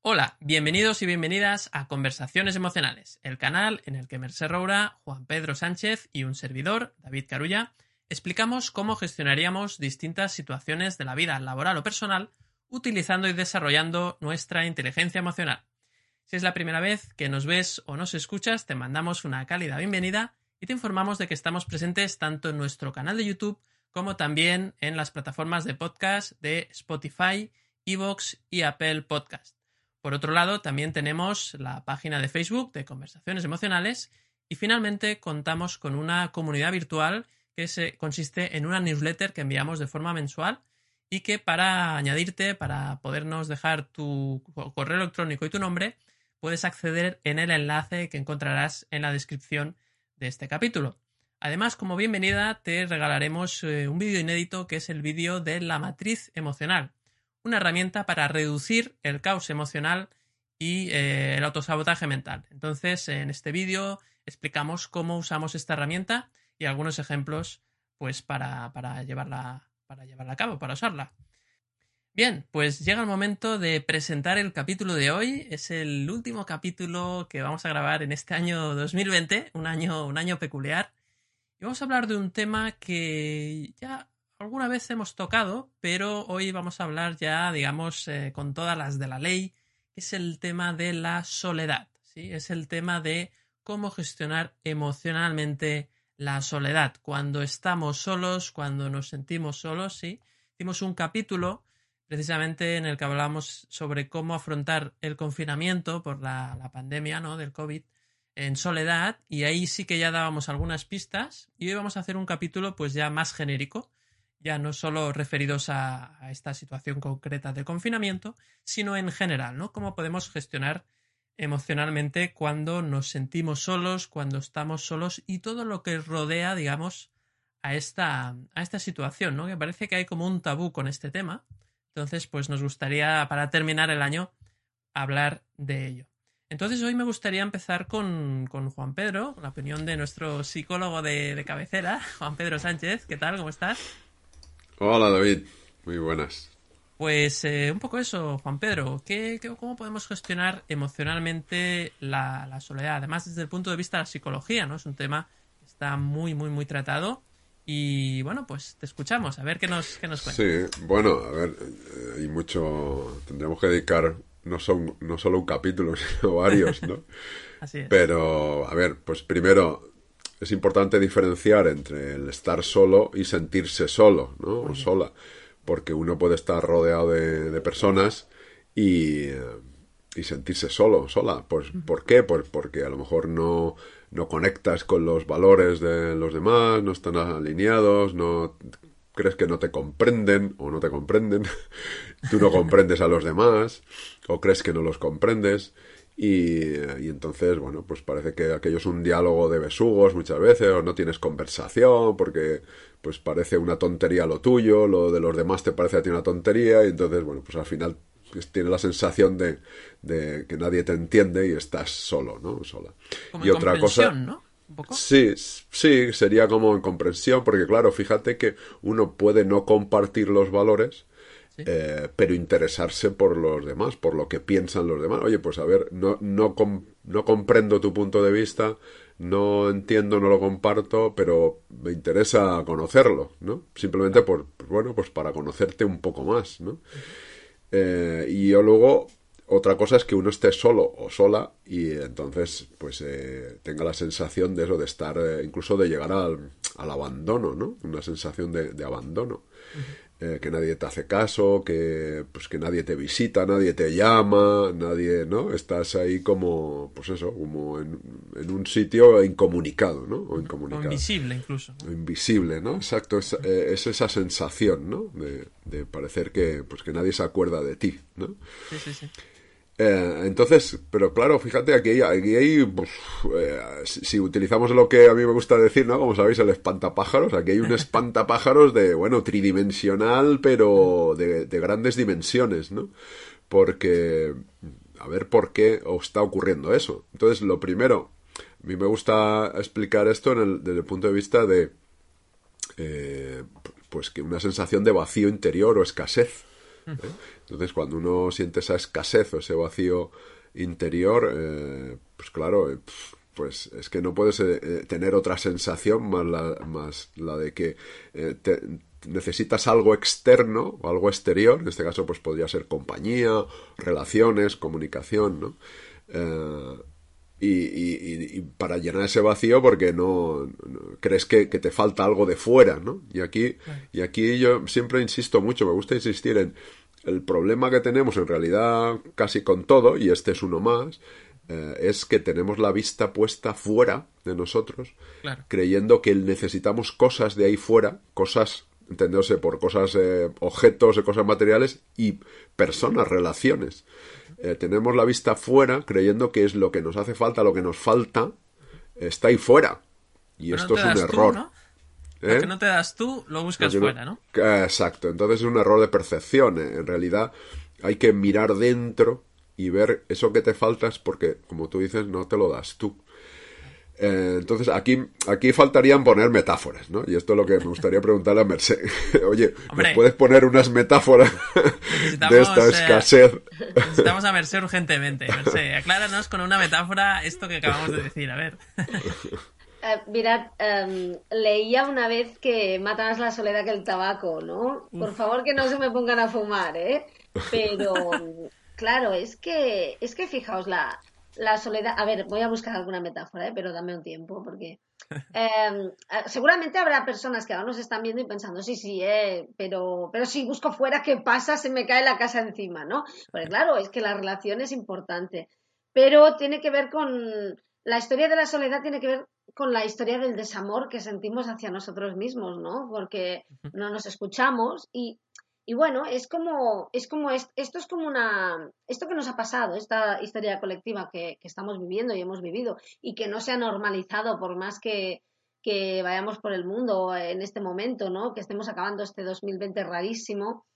Hola, bienvenidos y bienvenidas a Conversaciones Emocionales, el canal en el que Merced Roura, Juan Pedro Sánchez y un servidor, David Carulla, explicamos cómo gestionaríamos distintas situaciones de la vida laboral o personal utilizando y desarrollando nuestra inteligencia emocional. Si es la primera vez que nos ves o nos escuchas, te mandamos una cálida bienvenida y te informamos de que estamos presentes tanto en nuestro canal de YouTube como también en las plataformas de podcast de Spotify Evox y Apple Podcast. Por otro lado, también tenemos la página de Facebook de Conversaciones Emocionales y finalmente contamos con una comunidad virtual que se, consiste en una newsletter que enviamos de forma mensual y que para añadirte, para podernos dejar tu correo electrónico y tu nombre, puedes acceder en el enlace que encontrarás en la descripción de este capítulo. Además, como bienvenida, te regalaremos eh, un vídeo inédito que es el vídeo de la matriz emocional una herramienta para reducir el caos emocional y eh, el autosabotaje mental. Entonces, en este vídeo explicamos cómo usamos esta herramienta y algunos ejemplos pues para, para, llevarla, para llevarla a cabo, para usarla. Bien, pues llega el momento de presentar el capítulo de hoy. Es el último capítulo que vamos a grabar en este año 2020, un año, un año peculiar. Y vamos a hablar de un tema que ya alguna vez hemos tocado, pero hoy vamos a hablar ya, digamos, eh, con todas las de la ley, que es el tema de la soledad, ¿sí? Es el tema de cómo gestionar emocionalmente la soledad. Cuando estamos solos, cuando nos sentimos solos, ¿sí? Hicimos un capítulo precisamente en el que hablamos sobre cómo afrontar el confinamiento por la, la pandemia, ¿no? Del COVID en soledad y ahí sí que ya dábamos algunas pistas y hoy vamos a hacer un capítulo pues ya más genérico ya no solo referidos a, esta situación concreta de confinamiento, sino en general, ¿no? Cómo podemos gestionar emocionalmente cuando nos sentimos solos, cuando estamos solos y todo lo que rodea, digamos, a esta, a esta situación, ¿no? Que parece que hay como un tabú con este tema. Entonces, pues nos gustaría, para terminar el año, hablar de ello. Entonces, hoy me gustaría empezar con, Juan Pedro, la opinión de nuestro psicólogo de, de cabecera, Juan Pedro Sánchez. ¿Qué tal? ¿Cómo estás? Hola David, muy buenas. Pues eh, un poco eso, Juan Pedro. ¿qué, cómo podemos gestionar emocionalmente la, soledad? Además, desde el punto de vista de la psicología, ¿no? Es un tema que está muy, muy, muy tratado. Y bueno, pues te escuchamos, a ver qué nos, qué nos cuenta. Sí, bueno, a ver, eh, hay mucho. Tendremos que dedicar no, son, no solo un capítulo, sino varios, ¿no? Así es. Pero, a ver, pues primero, es importante diferenciar entre el estar solo y sentirse solo, ¿no? O sola. Porque uno puede estar rodeado de, personas y, y, sentirse solo, sola. Pues, ¿Por qué? Pues porque a lo mejor no, no conectas con los valores de los demás, no están alineados, no crees que no te comprenden o no te comprenden, tú no comprendes a los demás o crees que no los comprendes y, entonces, bueno, pues parece que aquello es un diálogo de besugos muchas veces, o no tienes conversación, porque pues parece una tontería lo tuyo, lo de los demás te parece a ti una tontería, y entonces, bueno, pues al final tienes la sensación de, de, que nadie te entiende y estás solo, ¿no? Sola. y otra cosa. ¿no? ¿Un poco? Sí, sí, sería como en comprensión, porque claro, fíjate que uno puede no compartir los valores, eh, pero interesarse por los demás, por lo que piensan los demás. Oye, pues a ver, no, no, no comprendo tu punto de vista, no entiendo, no lo comparto, pero me interesa conocerlo, ¿no? Simplemente por, bueno, pues para conocerte un poco más, ¿no? Eh, y yo luego, otra cosa es que uno esté solo o sola y entonces, pues, eh, tenga la sensación de eso, de estar, incluso de llegar al, al abandono, ¿no? Una sensación de, de abandono. Eh, que nadie te hace caso, que pues que nadie te visita, nadie te llama, nadie, ¿no? Estás ahí como, pues eso, como en, un sitio incomunicado, ¿no? O incomunicado. invisible incluso. invisible, ¿no? Exacto, es, eh, es, esa sensación, ¿no? De, de parecer que, pues que nadie se acuerda de ti, ¿no? Sí, sí, sí. Eh, entonces, pero claro, fíjate, aquí, aquí hay, pues, eh, si, utilizamos lo que a mí me gusta decir, ¿no? Como sabéis, el espantapájaros, aquí hay un espantapájaros de, bueno, tridimensional, pero de, grandes dimensiones, ¿no? Porque, a ver por qué os está ocurriendo eso. Entonces, lo primero, a mí me gusta explicar esto desde el punto de vista de, eh, pues que una sensación de vacío interior o escasez. Entonces, cuando uno siente esa escasez o ese vacío interior, eh, pues claro, eh, pues es que no puedes eh, tener otra sensación más la, más la de que necesitas algo externo o algo exterior, en este caso pues podría ser compañía, relaciones, comunicación, ¿no? Y, para llenar ese vacío porque no, crees que, te falta algo de fuera, ¿no? Y aquí, y aquí yo siempre insisto mucho, me gusta insistir en el problema que tenemos en realidad casi con todo, y este es uno más, eh, es que tenemos la vista puesta fuera de nosotros, creyendo que necesitamos cosas de ahí fuera, cosas, entendiéndose por cosas, eh, objetos, cosas materiales y personas, relaciones. Eh, tenemos la vista fuera creyendo que es lo que nos hace falta, lo que nos falta, está ahí fuera. Y esto es un error. Lo que ¿Eh? no te das tú, lo buscas fuera, ¿no? Exacto. Entonces es un error de percepción. ¿eh? En realidad hay que mirar dentro y ver eso que te faltas porque, como tú dices, no te lo das tú. Eh, entonces, aquí, aquí faltarían poner metáforas, ¿no? Y esto es lo que me gustaría preguntarle a Merced. Oye, ¿me puedes poner unas metáforas de esta eh, escasez? necesitamos a Merced urgentemente. Merced, acláranos con una metáfora esto que acabamos de decir, a ver. Eh, mirad, em, leía una vez que mata más la soledad que el tabaco, ¿no? Por favor que no se me pongan a fumar, ¿eh? Pero, claro, es que, es que fijaos, la, la soledad. A ver, voy a buscar alguna metáfora, ¿eh? pero dame un tiempo, porque em, eh, seguramente habrá personas que ahora nos están viendo y pensando, sí, sí, eh, pero, pero si busco fuera, ¿qué pasa? Se me cae la casa encima, ¿no? Porque claro, es que la relación es importante, pero tiene que ver con. La historia de la soledad tiene que ver con la historia del desamor que sentimos hacia nosotros mismos, ¿no? Porque no nos escuchamos y y bueno, es como, es como esto es como una, esto que nos ha pasado, esta historia colectiva que, estamos viviendo y hemos vivido y que no se ha normalizado por más que, que vayamos por el mundo en este momento, ¿no? Que estemos acabando este 2020 rarísimo.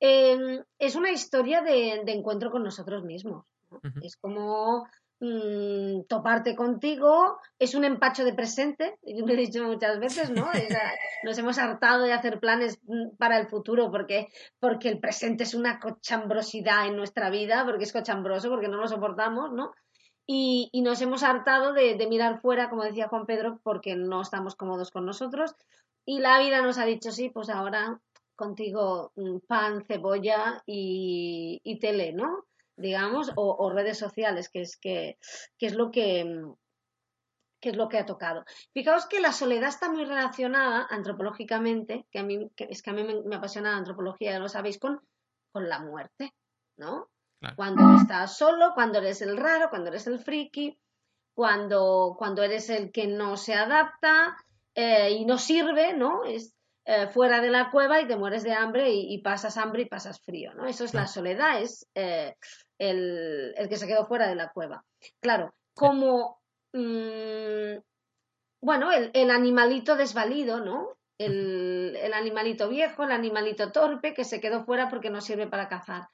Em, es una historia de, encuentro con nosotros mismos. Es como Mm, toparte contigo es un empacho de presente, yo lo he dicho muchas veces, ¿no? nos hemos hartado de hacer planes mm, para el futuro porque, porque el presente es una cochambrosidad en nuestra vida, porque es cochambroso, porque no lo soportamos, ¿no? Y, nos hemos hartado de, mirar fuera, como decía Juan Pedro, porque no estamos cómodos con nosotros. Y la vida nos ha dicho, sí, pues ahora contigo mm, pan, cebolla y, y tele, ¿no? Digamos, o, redes sociales, que es, que, es lo que, es lo que ha tocado. Fijaos que la soledad está muy relacionada antropológicamente, que a mí, es que a mí me, apasiona la antropología, ya lo sabéis, con, con la muerte, ¿no? Cuando estás solo, cuando eres el raro, cuando eres el friki, cuando, cuando eres el que no se adapta eh, y no sirve, ¿no? Es, eh, fuera de la cueva y te mueres de hambre y, pasas hambre y pasas frío, ¿no? Eso es la soledad, es eh, el, que se quedó fuera de la cueva. Claro, como, mm, bueno, el, animalito desvalido, ¿no? El, animalito viejo, el animalito torpe que se quedó fuera porque no sirve para cazar.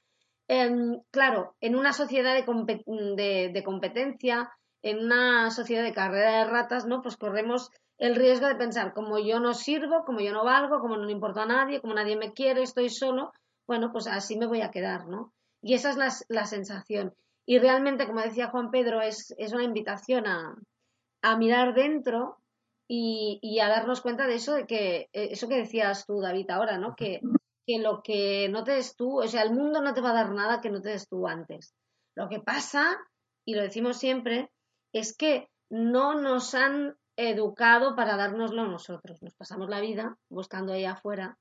Em, claro, en una sociedad de, de competencia, en una sociedad de carrera de ratas, ¿no? Pues corremos el riesgo de pensar, como yo no sirvo, como yo no valgo, como no le importa a nadie, como nadie me quiere, estoy solo, bueno, pues así me voy a quedar, ¿no? Y esa es la, sensación. Y realmente, como decía Juan Pedro, es, es una invitación a, a mirar dentro y, y, a darnos cuenta de eso, de que, eh, eso que decías tú, David, ahora, ¿no? Que, que lo que no te des tú, o sea, el mundo no te va a dar nada que no te des tú antes. Lo que pasa, y lo decimos siempre, es que no nos han educado para dárnoslo nosotros. Nos pasamos la vida buscando ahí afuera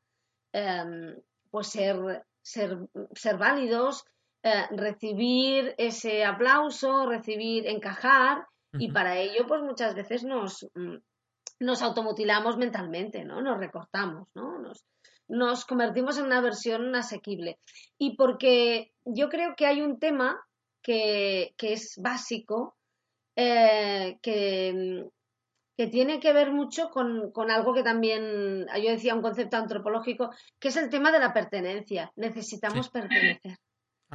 em, pues ser, ser, ser válidos, eh, recibir ese aplauso, recibir, encajar, y para ello, pues muchas veces nos, mm, nos automutilamos mentalmente, ¿no? Nos recortamos, ¿no? Nos, nos convertimos en una versión asequible. Y porque yo creo que hay un tema que, que es básico, eh, que, que, tiene que ver mucho con, con, algo que también, yo decía, un concepto antropológico, que es el tema de la pertenencia. Necesitamos pertenecer.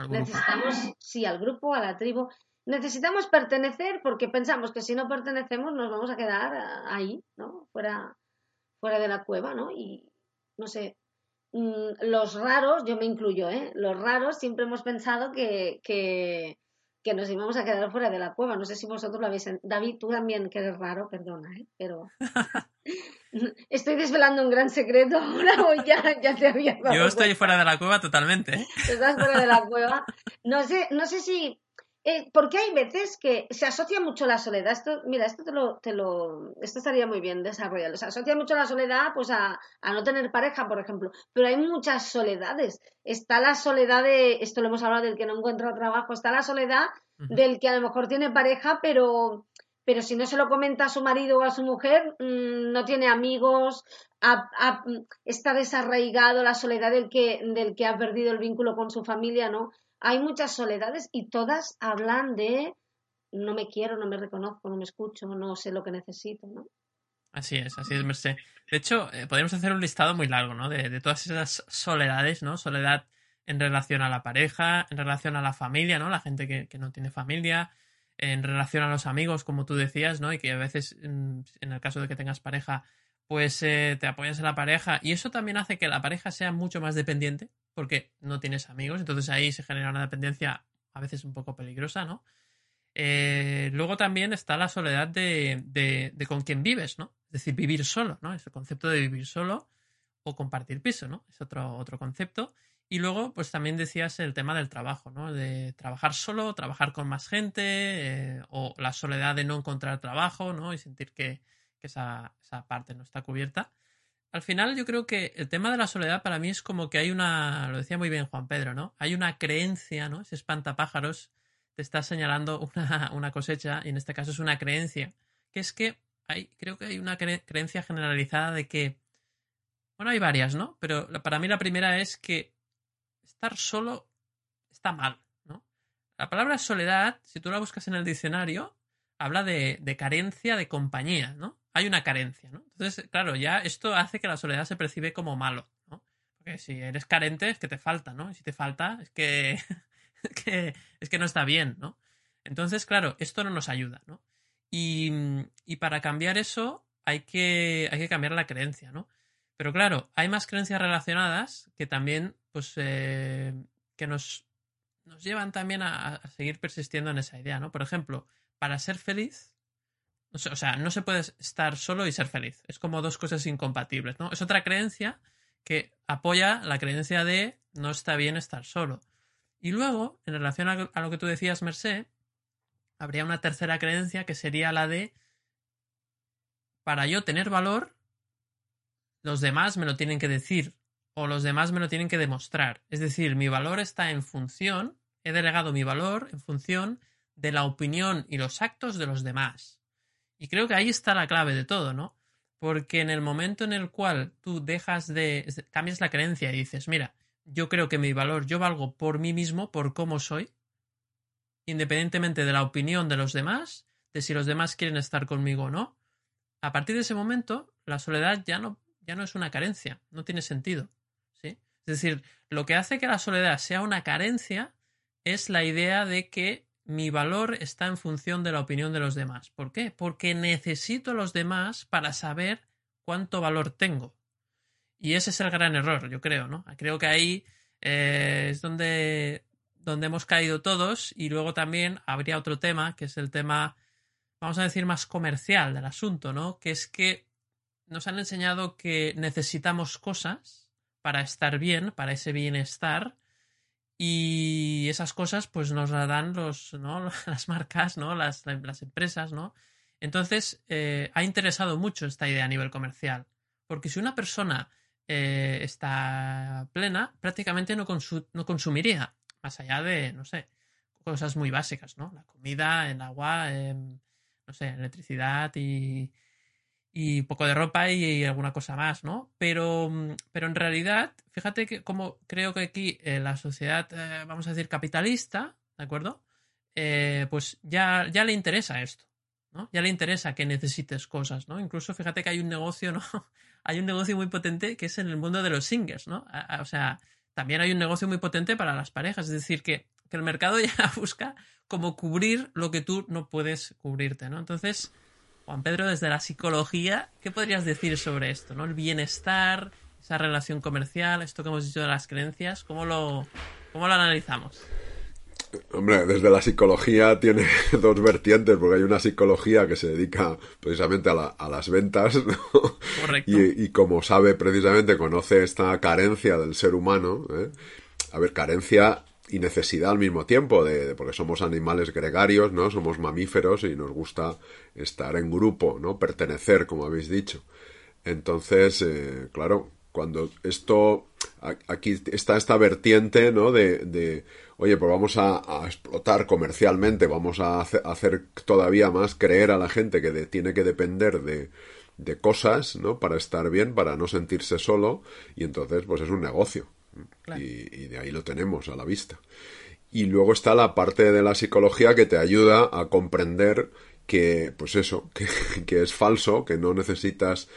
Necesitamos, sí, al grupo, a la tribu. Necesitamos pertenecer porque pensamos que si no pertenecemos nos vamos a quedar ahí, ¿no? Fuera, fuera de la cueva, ¿no? Y no sé, mm, los raros, yo me incluyo, ¿eh? Los raros siempre hemos pensado que, que, que nos íbamos a quedar fuera de la cueva. No sé si vosotros lo habéis... David, tú también, que eres raro, perdona, ¿eh? Pero... Estoy desvelando un gran secreto ahora o ya, ya te había Yo estoy fuera de la cueva totalmente. ¿eh? Estás fuera de la cueva. No sé, no sé si eh, porque hay veces que se asocia mucho la soledad. Esto, mira, esto te lo, te lo, esto estaría muy bien desarrollado. Se asocia mucho la soledad, pues a, a, no tener pareja, por ejemplo. Pero hay muchas soledades. Está la soledad de, esto lo hemos hablado del que no encuentra trabajo. Está la soledad del que a lo mejor tiene pareja, pero, pero si no se lo comenta a su marido o a su mujer, mmm, no tiene amigos, ha, ha, está desarraigado la soledad del que, del que ha perdido el vínculo con su familia, ¿no? Hay muchas soledades y todas hablan de no me quiero, no me reconozco, no me escucho, no sé lo que necesito, ¿no? Así es, así es, Merced. De hecho, eh, podemos hacer un listado muy largo, ¿no? De, de, todas esas soledades, ¿no? Soledad en relación a la pareja, en relación a la familia, ¿no? La gente que, no tiene familia, en relación a los amigos, como tú decías, ¿no? Y que a veces, en, en el caso de que tengas pareja, pues eh, te apoyas en la pareja y eso también hace que la pareja sea mucho más dependiente porque no tienes amigos, entonces ahí se genera una dependencia a veces un poco peligrosa, ¿no? Eh, luego también está la soledad de, de, de, con quien vives, ¿no? Es decir, vivir solo, ¿no? Ese concepto de vivir solo o compartir piso, ¿no? Es otro, otro concepto. Y luego, pues también decías el tema del trabajo, ¿no? De trabajar solo, trabajar con más gente, eh, o la soledad de no encontrar trabajo, ¿no? Y sentir que, que esa, esa parte no está cubierta al final yo creo que el tema de la soledad para mí es como que hay una, lo decía muy bien Juan Pedro, ¿no? Hay una creencia, ¿no? Ese espantapájaros te está señalando una, una cosecha y en este caso es una creencia, que es que hay, creo que hay una cre creencia generalizada de que, bueno, hay varias, ¿no? Pero para mí la primera es que estar solo está mal, ¿no? La palabra soledad, si tú la buscas en el diccionario, habla de, de carencia de compañía, ¿no? Hay una carencia, ¿no? Entonces, claro, ya esto hace que la soledad se percibe como malo, ¿no? Porque si eres carente es que te falta, ¿no? Y si te falta es que, que es que no está bien, ¿no? Entonces, claro, esto no nos ayuda, ¿no? Y, y, para cambiar eso hay que, hay que cambiar la creencia, ¿no? Pero claro, hay más creencias relacionadas que también, pues, eh, que nos, nos llevan también a seguir persistiendo en esa idea, ¿no? Por ejemplo, para ser feliz o sea, no se puede estar solo y ser feliz. Es como dos cosas incompatibles, ¿no? Es otra creencia que apoya la creencia de no está bien estar solo. Y luego, en relación a lo que tú decías, Merced, habría una tercera creencia que sería la de para yo tener valor, los demás me lo tienen que decir o los demás me lo tienen que demostrar. Es decir, mi valor está en función, he delegado mi valor en función de la opinión y los actos de los demás. Y creo que ahí está la clave de todo, ¿no? Porque en el momento en el cual tú dejas de. cambias la creencia y dices, mira, yo creo que mi valor, yo valgo por mí mismo, por cómo soy, independientemente de la opinión de los demás, de si los demás quieren estar conmigo o no, a partir de ese momento, la soledad ya no, ya no es una carencia, no tiene sentido. ¿sí? Es decir, lo que hace que la soledad sea una carencia es la idea de que mi valor está en función de la opinión de los demás. ¿Por qué? Porque necesito a los demás para saber cuánto valor tengo. Y ese es el gran error, yo creo, ¿no? Creo que ahí eh, es donde, donde hemos caído todos y luego también habría otro tema, que es el tema, vamos a decir, más comercial del asunto, ¿no? Que es que nos han enseñado que necesitamos cosas para estar bien, para ese bienestar, y esas cosas pues nos la dan los, ¿no? las marcas, ¿no? las, las empresas, ¿no? Entonces, eh, ha interesado mucho esta idea a nivel comercial. Porque si una persona eh, está plena, prácticamente no, no consumiría, más allá de, no sé, cosas muy básicas, ¿no? La comida, el agua, em, no sé, electricidad y, y poco de ropa y, alguna cosa más, ¿no? Pero, pero en realidad, fíjate que como creo que aquí eh, la sociedad, eh, vamos a decir, capitalista, ¿de acuerdo? pues ya, ya le interesa esto. ¿no? Ya le interesa que necesites cosas, ¿no? Incluso fíjate que hay un negocio, ¿no? hay un negocio muy potente que es en el mundo de los singles, ¿no? O sea, también hay un negocio muy potente para las parejas, es decir, que, que el mercado ya busca como cubrir lo que tú no puedes cubrirte, ¿no? Entonces, Juan Pedro, desde la psicología, ¿qué podrías decir sobre esto, ¿no? El bienestar, esa relación comercial, esto que hemos dicho de las creencias, ¿cómo lo, cómo lo analizamos? Hombre, desde la psicología tiene dos vertientes, porque hay una psicología que se dedica precisamente a, las ventas, ¿no? Correcto. Y, como sabe precisamente, conoce esta carencia del ser humano, ¿eh? a ver, carencia y necesidad al mismo tiempo, de, porque somos animales gregarios, ¿no? Somos mamíferos y nos gusta estar en grupo, ¿no? Pertenecer, como habéis dicho. Entonces, eh, claro, cuando esto, aquí está esta vertiente, ¿no? de oye, pues vamos a, explotar comercialmente, vamos a hacer, todavía más creer a la gente que tiene que depender de, cosas, ¿no? Para estar bien, para no sentirse solo, y entonces, pues es un negocio. Y, de ahí lo tenemos a la vista. Y luego está la parte de la psicología que te ayuda a comprender que, pues eso, que, es falso, que no necesitas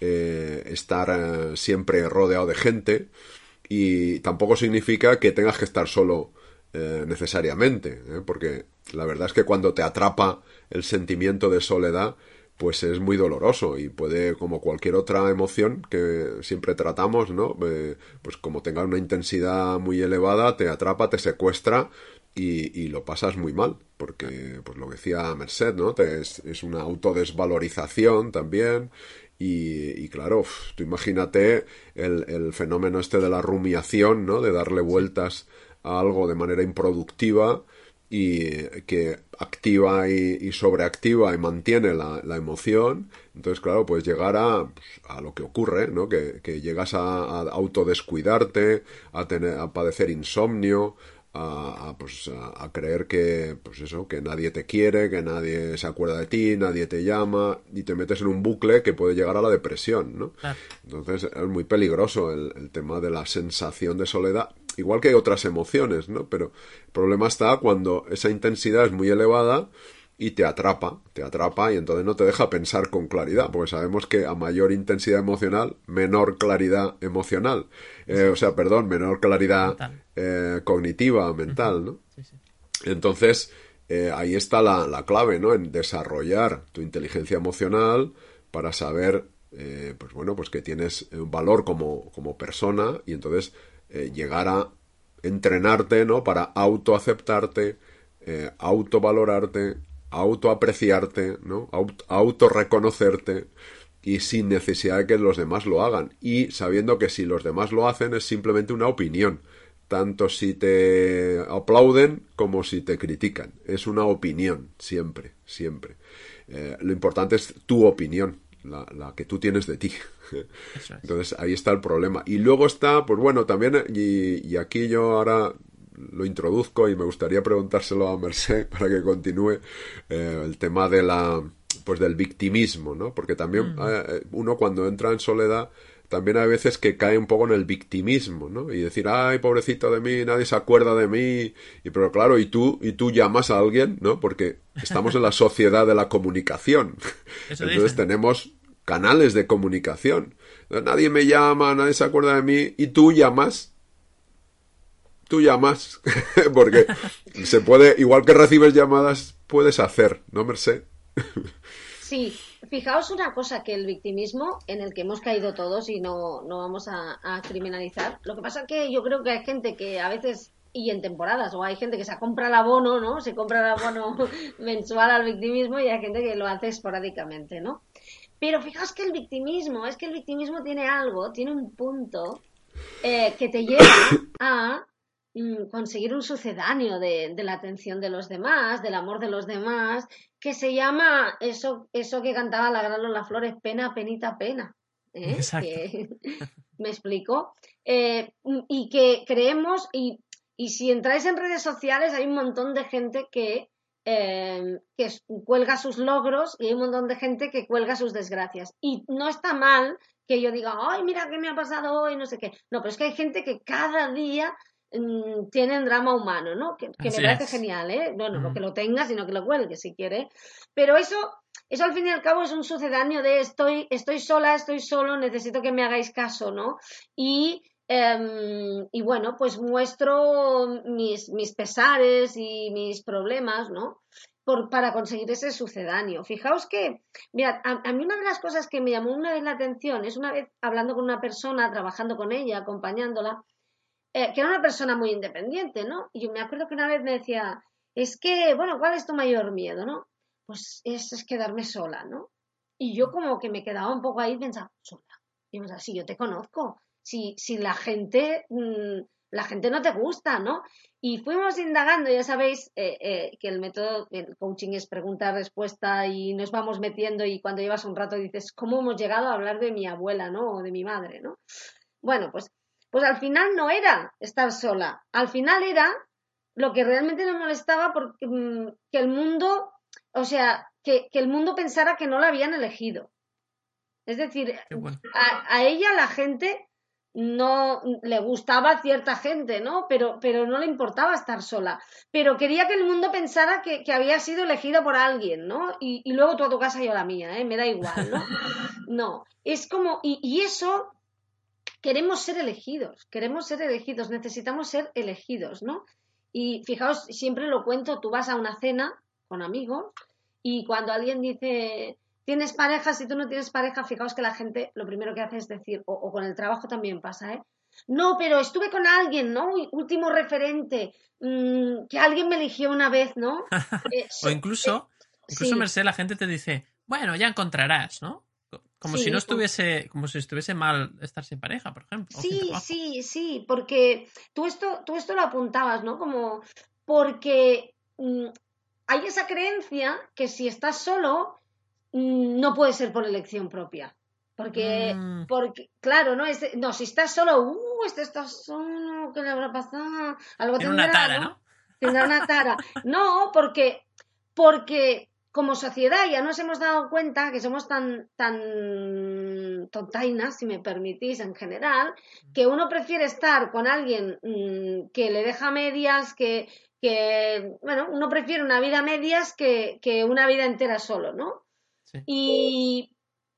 eh, estar eh, siempre rodeado de gente, y tampoco significa que tengas que estar solo eh, necesariamente, porque la verdad es que cuando te atrapa el sentimiento de soledad, pues es muy doloroso y puede, como cualquier otra emoción que siempre tratamos, ¿no? Eh, pues como tenga una intensidad muy elevada, te atrapa, te secuestra y, lo pasas muy mal, porque, pues lo decía Merced, ¿no? es, una autodesvalorización también y, claro, tú imagínate el, el, fenómeno este de la rumiación, ¿no? De darle vueltas algo de manera improductiva y que activa y, sobreactiva y mantiene la, emoción, entonces claro, puedes llegar a, pues, a lo que ocurre, ¿no? Que, llegas a, autodescuidarte, a, tener, a padecer insomnio, a, pues, a, creer que, pues eso, que nadie te quiere, que nadie se acuerda de ti, nadie te llama, y te metes en un bucle que puede llegar a la depresión, ¿no? Entonces es muy peligroso el tema de la sensación de soledad igual que otras emociones, ¿no? Pero el problema está cuando esa intensidad es muy elevada y te atrapa, te atrapa y entonces no te deja pensar con claridad, porque sabemos que a mayor intensidad emocional, menor claridad emocional, eh, o sea, perdón, menor claridad eh, cognitiva, mental, ¿no? Entonces, eh, ahí está la, la, clave, ¿no? En desarrollar tu inteligencia emocional para saber, pues bueno, pues que tienes un valor como, como persona y entonces eh, llegar a entrenarte, ¿no? Para autoaceptarte, eh, autovalorarte, autoapreciarte, ¿no? autorreconocerte y sin necesidad de que los demás lo hagan. Y sabiendo que si los demás lo hacen es simplemente una opinión. Tanto si te aplauden como si te critican. Es una opinión siempre siempre. Eh, lo importante es tu opinión la, que tú tienes de ti. Entonces ahí está el problema. Y luego está, pues bueno, también, y, aquí yo ahora lo introduzco y me gustaría preguntárselo a Merced para que continúe eh, el tema de la pues del victimismo, ¿no? Porque también mm. eh, uno cuando entra en soledad también hay veces que cae un poco en el victimismo, ¿no? Y decir, ay, pobrecito de mí, nadie se acuerda de mí. Y pero claro, y tú, y tú llamas a alguien, ¿no? Porque estamos en la sociedad de la comunicación. Entonces tenemos canales de comunicación. Nadie me llama, nadie se acuerda de mí, y tú llamas. Tú llamas, porque se puede, igual que recibes llamadas, puedes hacer, ¿no, Merced? Sí, fijaos una cosa, que el victimismo en el que hemos caído todos y no, no vamos a, criminalizar, lo que pasa es que yo creo que hay gente que a veces y en temporadas, o hay gente que se compra el abono, ¿no? Se compra el abono mensual al victimismo y hay gente que lo hace esporádicamente, ¿no? Pero fijaos que el victimismo, es que el victimismo tiene algo, tiene un punto eh, que te lleva a conseguir un sucedáneo de, la atención de los demás, del amor de los demás, que se llama eso, eso que cantaba la gran Lola Flores, pena, penita, pena. ¿eh? me explico, eh, y que creemos, y, y, si entráis en redes sociales hay un montón de gente que, eh, que cuelga sus logros y hay un montón de gente que cuelga sus desgracias. Y no está mal que yo diga, ay, mira qué me ha pasado hoy, no sé qué. No, pero es que hay gente que cada día mm, tiene un drama humano, ¿no? Que, me parece genial, ¿eh? Bueno, no que lo tenga, sino que lo cuelgue si quiere. Pero eso, eso al fin y al cabo es un sucedáneo de estoy, estoy sola, estoy solo, necesito que me hagáis caso, ¿no? Y em, y bueno, pues muestro mis, mis, pesares y mis problemas, ¿no? para conseguir ese sucedáneo. Fijaos que, mira, a, mí una de las cosas que me llamó una vez la atención es una vez hablando con una persona, trabajando con ella, acompañándola, eh, que era una persona muy independiente, ¿no? Y yo me acuerdo que una vez me decía, es que, bueno, ¿cuál es tu mayor miedo, no? Pues es, quedarme sola, ¿no? Y yo como que me quedaba un poco ahí pensando, sola. Y decía, sí, yo te conozco. Si, si la gente... Mm, la gente no te gusta, ¿no? Y fuimos indagando, ya sabéis eh, eh, que el método, el coaching es pregunta-respuesta y nos vamos metiendo y cuando llevas un rato dices, ¿cómo hemos llegado a hablar de mi abuela, ¿no? O de mi madre, ¿no? Bueno, pues, pues al final no era estar sola, al final era lo que realmente nos molestaba porque mm, que el mundo, o sea, que, el mundo pensara que no la habían elegido. Es decir, a, a ella la gente no le gustaba a cierta gente, ¿no? Pero, pero no le importaba estar sola. Pero quería que el mundo pensara que, había sido elegida por alguien, ¿no? Y, luego tú a tu casa y yo a la mía, ¿eh? Me da igual, ¿no? No, es como, y, y eso, queremos ser elegidos, queremos ser elegidos, necesitamos ser elegidos, ¿no? Y fijaos, siempre lo cuento, tú vas a una cena con amigos y cuando alguien dice, tienes pareja, si tú no tienes pareja, fijaos que la gente lo primero que hace es decir, o, con el trabajo también pasa, ¿eh? No, pero estuve con alguien, ¿no? Último referente, mm, que alguien me eligió una vez, ¿no? Eh, o incluso, eh, incluso Merced, la gente te dice, bueno, ya encontrarás, ¿no? Como si no estuviese, como si estuviese mal estar sin pareja, por ejemplo. Sí, sí, sí, porque tú esto, tú esto lo apuntabas, ¿no? Como porque mm, hay esa creencia que si estás solo, Mm, no puede ser por elección propia. Porque, mm. porque claro, ¿no? no, si estás solo, uh, este está solo, ¿qué le habrá pasado? Algo tendrá, una tara, ¿no? Tendrá una tara. No, porque, porque como sociedad ya nos hemos dado cuenta que somos tan, tan tontainas, si me permitís, en general, que uno prefiere estar con alguien mm, que le deja medias, que, que, bueno, uno prefiere una vida medias que, que una vida entera solo, ¿no? Y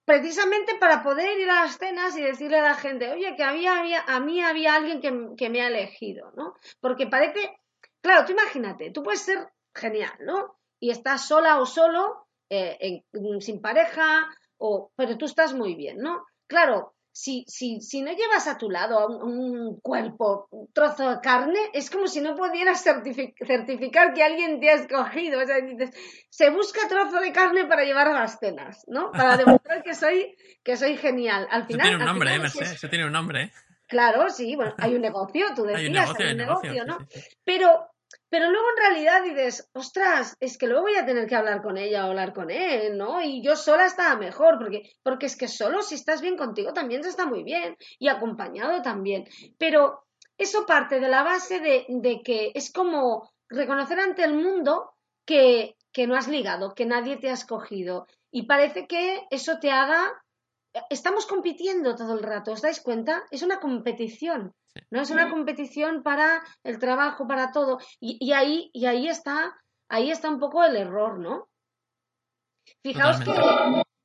precisamente para poder ir a las cenas y decirle a la gente, oye, que había, había a mí había alguien que, me ha elegido, ¿no? Porque parece, claro, tú imagínate, tú puedes ser genial, ¿no? Y estás sola o solo, eh, sin pareja, o, pero tú estás muy bien, ¿no? Claro, si, si, si no llevas a tu lado un, cuerpo, un trozo de carne, es como si no pudieras certificar que alguien te ha escogido. O sea, dices, se busca trozo de carne para llevar a las cenas, ¿no? Para demostrar que soy, que soy genial. Al final. Eso tiene un nombre, ¿eh, Mercedes? tiene un nombre, ¿eh? Claro, sí, bueno, hay un negocio, tú decías, hay un negocio, ¿no? Pero pero luego en realidad dices, ostras, es que luego voy a tener que hablar con ella o hablar con él, ¿no? Y yo sola estaba mejor, porque, porque es que solo si estás bien contigo también se está muy bien y acompañado también. Pero eso parte de la base de, de que es como reconocer ante el mundo que, que no has ligado, que nadie te ha escogido. Y parece que eso te haga estamos compitiendo todo el rato, ¿os dais cuenta? Es una competición, ¿no? Es una competición para el trabajo, para todo. Y, ahí, y ahí está, ahí está un poco el error, ¿no? Fijaos que,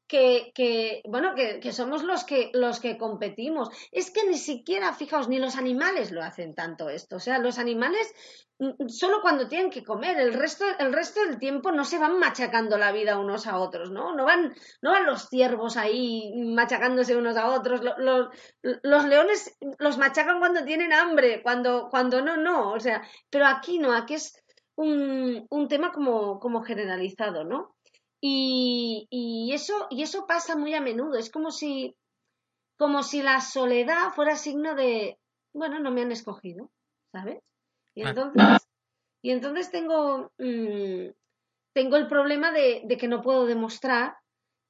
que, bueno, que, somos los que, los que competimos. Es que ni siquiera, fijaos, ni los animales lo hacen tanto esto. O sea, los animales mm, solo cuando tienen que comer, el resto, el resto del tiempo no se van machacando la vida unos a otros, ¿no? No van, no van los ciervos ahí machacándose unos a otros. Los, los, leones los machacan cuando tienen hambre, cuando, cuando no, no. O sea, pero aquí no, aquí es un, un tema como, como generalizado, ¿no? Y, eso, y eso pasa muy a menudo. Es como si, como si la soledad fuera signo de, bueno, no me han escogido, ¿sabes? Y entonces, y entonces tengo, mm, tengo el problema de, que no puedo demostrar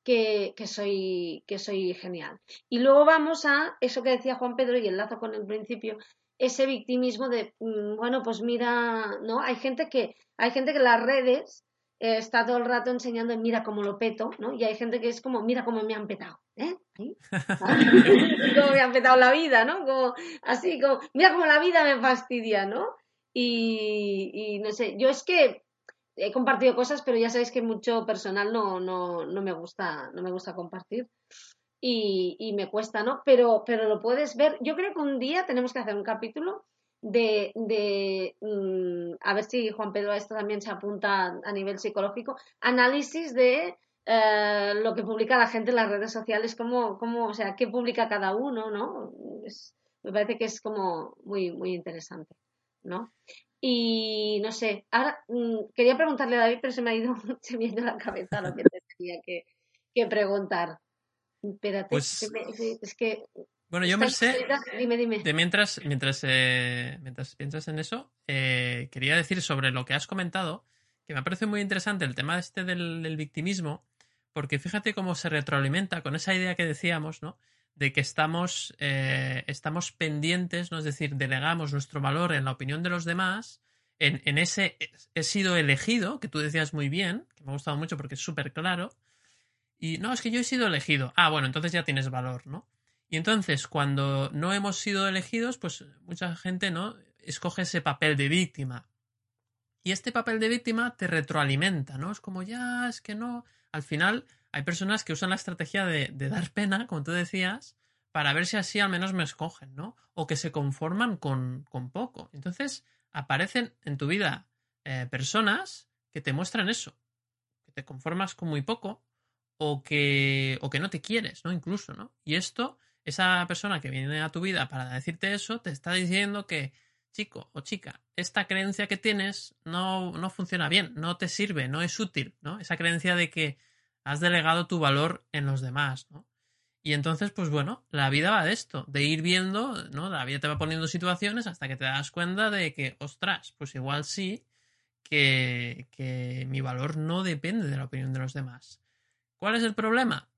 que, que, soy, que soy genial. Y luego vamos a eso que decía Juan Pedro y enlazo con el principio, ese victimismo de, mm, bueno, pues mira, ¿no? Hay gente que, hay gente que las redes eh, está todo el rato enseñando, mira cómo lo peto, ¿no? Y hay gente que es como, mira cómo me han petado, ¿eh? cómo me han petado la vida, ¿no? Como, así, como, mira cómo la vida me fastidia, ¿no? Y, y no sé, yo es que he compartido cosas, pero ya sabéis que mucho personal no, no, no me gusta, no me gusta compartir. Y, y, me cuesta, ¿no? Pero, pero lo puedes ver. Yo creo que un día tenemos que hacer un capítulo de, de mm, a ver si Juan Pedro a esto también se apunta a nivel psicológico, análisis de eh, lo que publica la gente en las redes sociales, cómo, cómo, o sea, qué publica cada uno, ¿no? me parece que es como muy, muy interesante, ¿no? Y no sé, ahora mm, quería preguntarle a David, pero se me ha ido, se me ha ido la cabeza lo que tenía que, que preguntar. Espérate, pues es que bueno, yo me sé. Dime, dime. De mientras, mientras, eh, mientras piensas en eso, eh, quería decir sobre lo que has comentado, que me parece muy interesante el tema este del, victimismo, porque fíjate cómo se retroalimenta con esa idea que decíamos, ¿no? De que estamos, eh, estamos pendientes, ¿no? Es decir, delegamos nuestro valor en la opinión de los demás, en, en ese he sido elegido, que tú decías muy bien, que me ha gustado mucho porque es súper claro, y no, es que yo he sido elegido. Ah, bueno, entonces ya tienes valor, ¿no? Y entonces, cuando no hemos sido elegidos, pues mucha gente no escoge ese papel de víctima. Y este papel de víctima te retroalimenta, ¿no? Es como, ya, es que no. Al final, hay personas que usan la estrategia de, dar pena, como tú decías, para ver si así al menos me escogen, ¿no? O que se conforman con, poco. Entonces, aparecen en tu vida eh, personas que te muestran eso, que te conformas con muy poco o que, o que no te quieres, ¿no? Incluso, ¿no? Y esto esa persona que viene a tu vida para decirte eso te está diciendo que, chico o chica, esta creencia que tienes no, no funciona bien, no te sirve, no es útil, ¿no? Esa creencia de que has delegado tu valor en los demás, ¿no? Y entonces, pues bueno, la vida va de esto, de ir viendo, ¿no? La vida te va poniendo situaciones hasta que te das cuenta de que, ostras, pues igual sí que, que mi valor no depende de la opinión de los demás. ¿Cuál es el problema?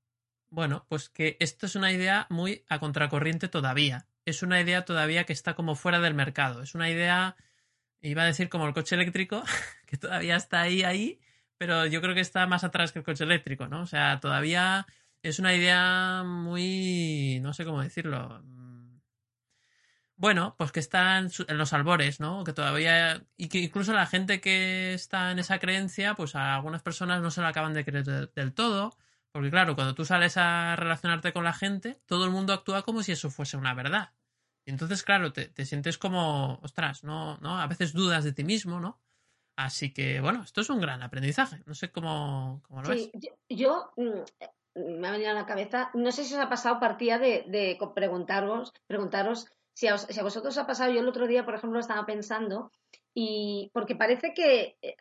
Bueno, pues que esto es una idea muy a contracorriente todavía. Es una idea todavía que está como fuera del mercado. Es una idea, iba a decir como el coche eléctrico, que todavía está ahí, ahí, pero yo creo que está más atrás que el coche eléctrico, ¿no? O sea, todavía es una idea muy, no sé cómo decirlo. Bueno, pues que está en, los albores, ¿no? Que todavía, y que incluso la gente que está en esa creencia, pues a algunas personas no se la acaban de creer del todo porque claro, cuando tú sales a relacionarte con la gente, todo el mundo actúa como si eso fuese una verdad. Y entonces, claro, te, sientes como, ostras, ¿no? ¿no? A veces dudas de ti mismo, ¿no? Así que, bueno, esto es un gran aprendizaje. No sé cómo, cómo lo ves. Yo, mm, me ha venido a la cabeza, no sé si os ha pasado partida de, de preguntaros, preguntaros si a, si a, vosotros os ha pasado. Yo el otro día, por ejemplo, estaba pensando y porque parece que, eh,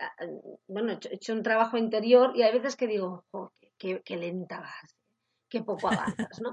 bueno, he hecho, un trabajo interior y hay veces que digo, qué, lenta vas, qué poco avanzas, ¿no?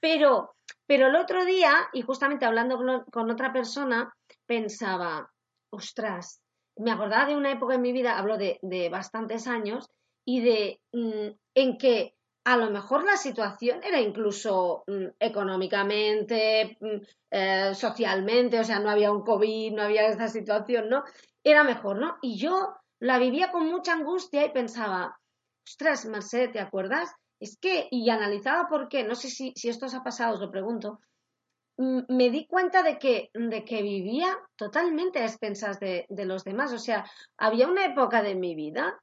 Pero, pero el otro día, y justamente hablando con, otra persona, pensaba, ostras, me acordaba de una época en mi vida, hablo de, bastantes años, y de mm, en que a lo mejor la situación era incluso mm, económicamente, mm, eh, socialmente, o sea, no había un COVID, no había esta situación, ¿no? Era mejor, ¿no? Y yo la vivía con mucha angustia y pensaba, ostras, Marcel, ¿te acuerdas? Es que, y analizaba por qué, no sé si, esto os ha pasado, os lo pregunto, mm, me di cuenta de que, de que vivía totalmente a expensas de, los demás. O sea, había una época de mi vida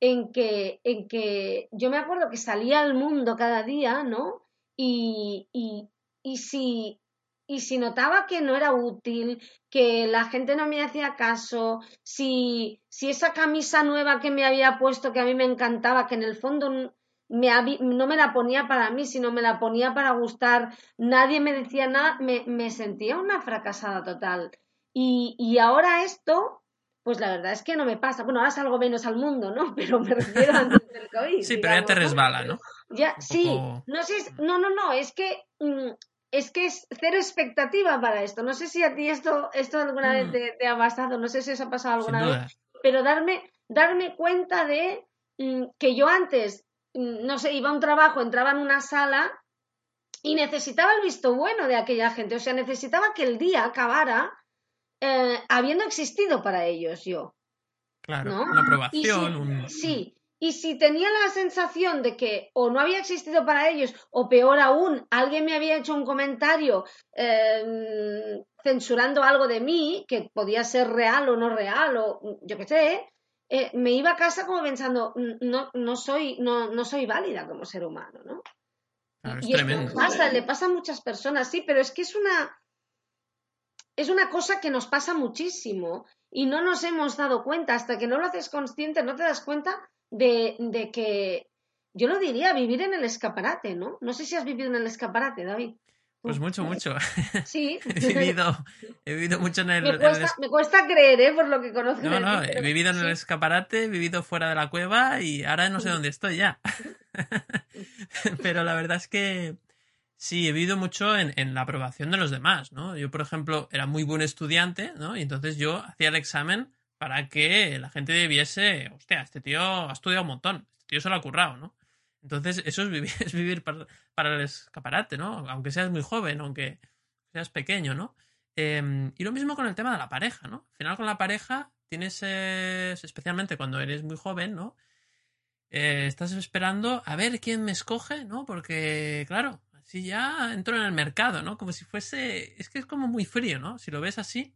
en que, en que yo me acuerdo que salía al mundo cada día, ¿no? Y, y, y si y si notaba que no era útil, que la gente no me hacía caso, si, si esa camisa nueva que me había puesto, que a mí me encantaba, que en el fondo me, no me la ponía para mí, sino me la ponía para gustar, nadie me decía nada, me, me sentía una fracasada total. Y, y, ahora esto, pues la verdad es que no me pasa. Bueno, ahora salgo menos al mundo, ¿no? Pero me refiero antes del COVID. Sí, pero ya te resbala, ¿no? Ya, sí. No sé, no, no, no, es que mm, es que es cero expectativa para esto. No sé si a ti esto, esto alguna vez mm. te, ha pasado, no sé si os ha pasado alguna vez, pero darme, darme cuenta de mm, que yo antes mm, no sé, iba a un trabajo, entraba en una sala y necesitaba el visto bueno de aquella gente, o sea, necesitaba que el día acabara eh, habiendo existido para ellos yo. Claro, una aprobación. Sí, y si tenía la sensación de que o no había existido para ellos, o peor aún, alguien me había hecho un comentario em, censurando algo de mí, que podía ser real o no real, o yo qué sé, eh, me iba a casa como pensando, no, no, soy, no, no soy válida como ser humano, ¿no? y tremendo. pasa, le pasa a muchas personas, sí, pero es que es una, es una cosa que nos pasa muchísimo y no nos hemos dado cuenta. Hasta que no lo haces consciente, no te das cuenta de, de que, yo lo diría, vivir en el escaparate, ¿no? No sé si has vivido en el escaparate, David. Pues mucho, mucho. Sí. he, vivido, he vivido mucho en el... Me cuesta, creer, ¿eh? Por lo que conozco. No, no, he vivido en el escaparate, he vivido fuera de la cueva y ahora no sé dónde estoy ya. Pero la verdad es que sí, he vivido mucho en, en, la aprobación de los demás, ¿no? Yo, por ejemplo, era muy buen estudiante, ¿no? Y entonces yo hacía el examen para que la gente viese, hostia, este tío ha estudiado un montón, este tío se lo ha currado, ¿no? Entonces, eso es vivir, para, el escaparate, ¿no? Aunque seas muy joven, aunque seas pequeño, ¿no? Em, y lo mismo con el tema de la pareja, ¿no? Al final con la pareja tienes, especialmente cuando eres muy joven, ¿no? Eh, estás esperando a ver quién me escoge, ¿no? Porque, claro, así ya entro en el mercado, ¿no? Como si fuese... Es que es como muy frío, ¿no? Si lo ves así,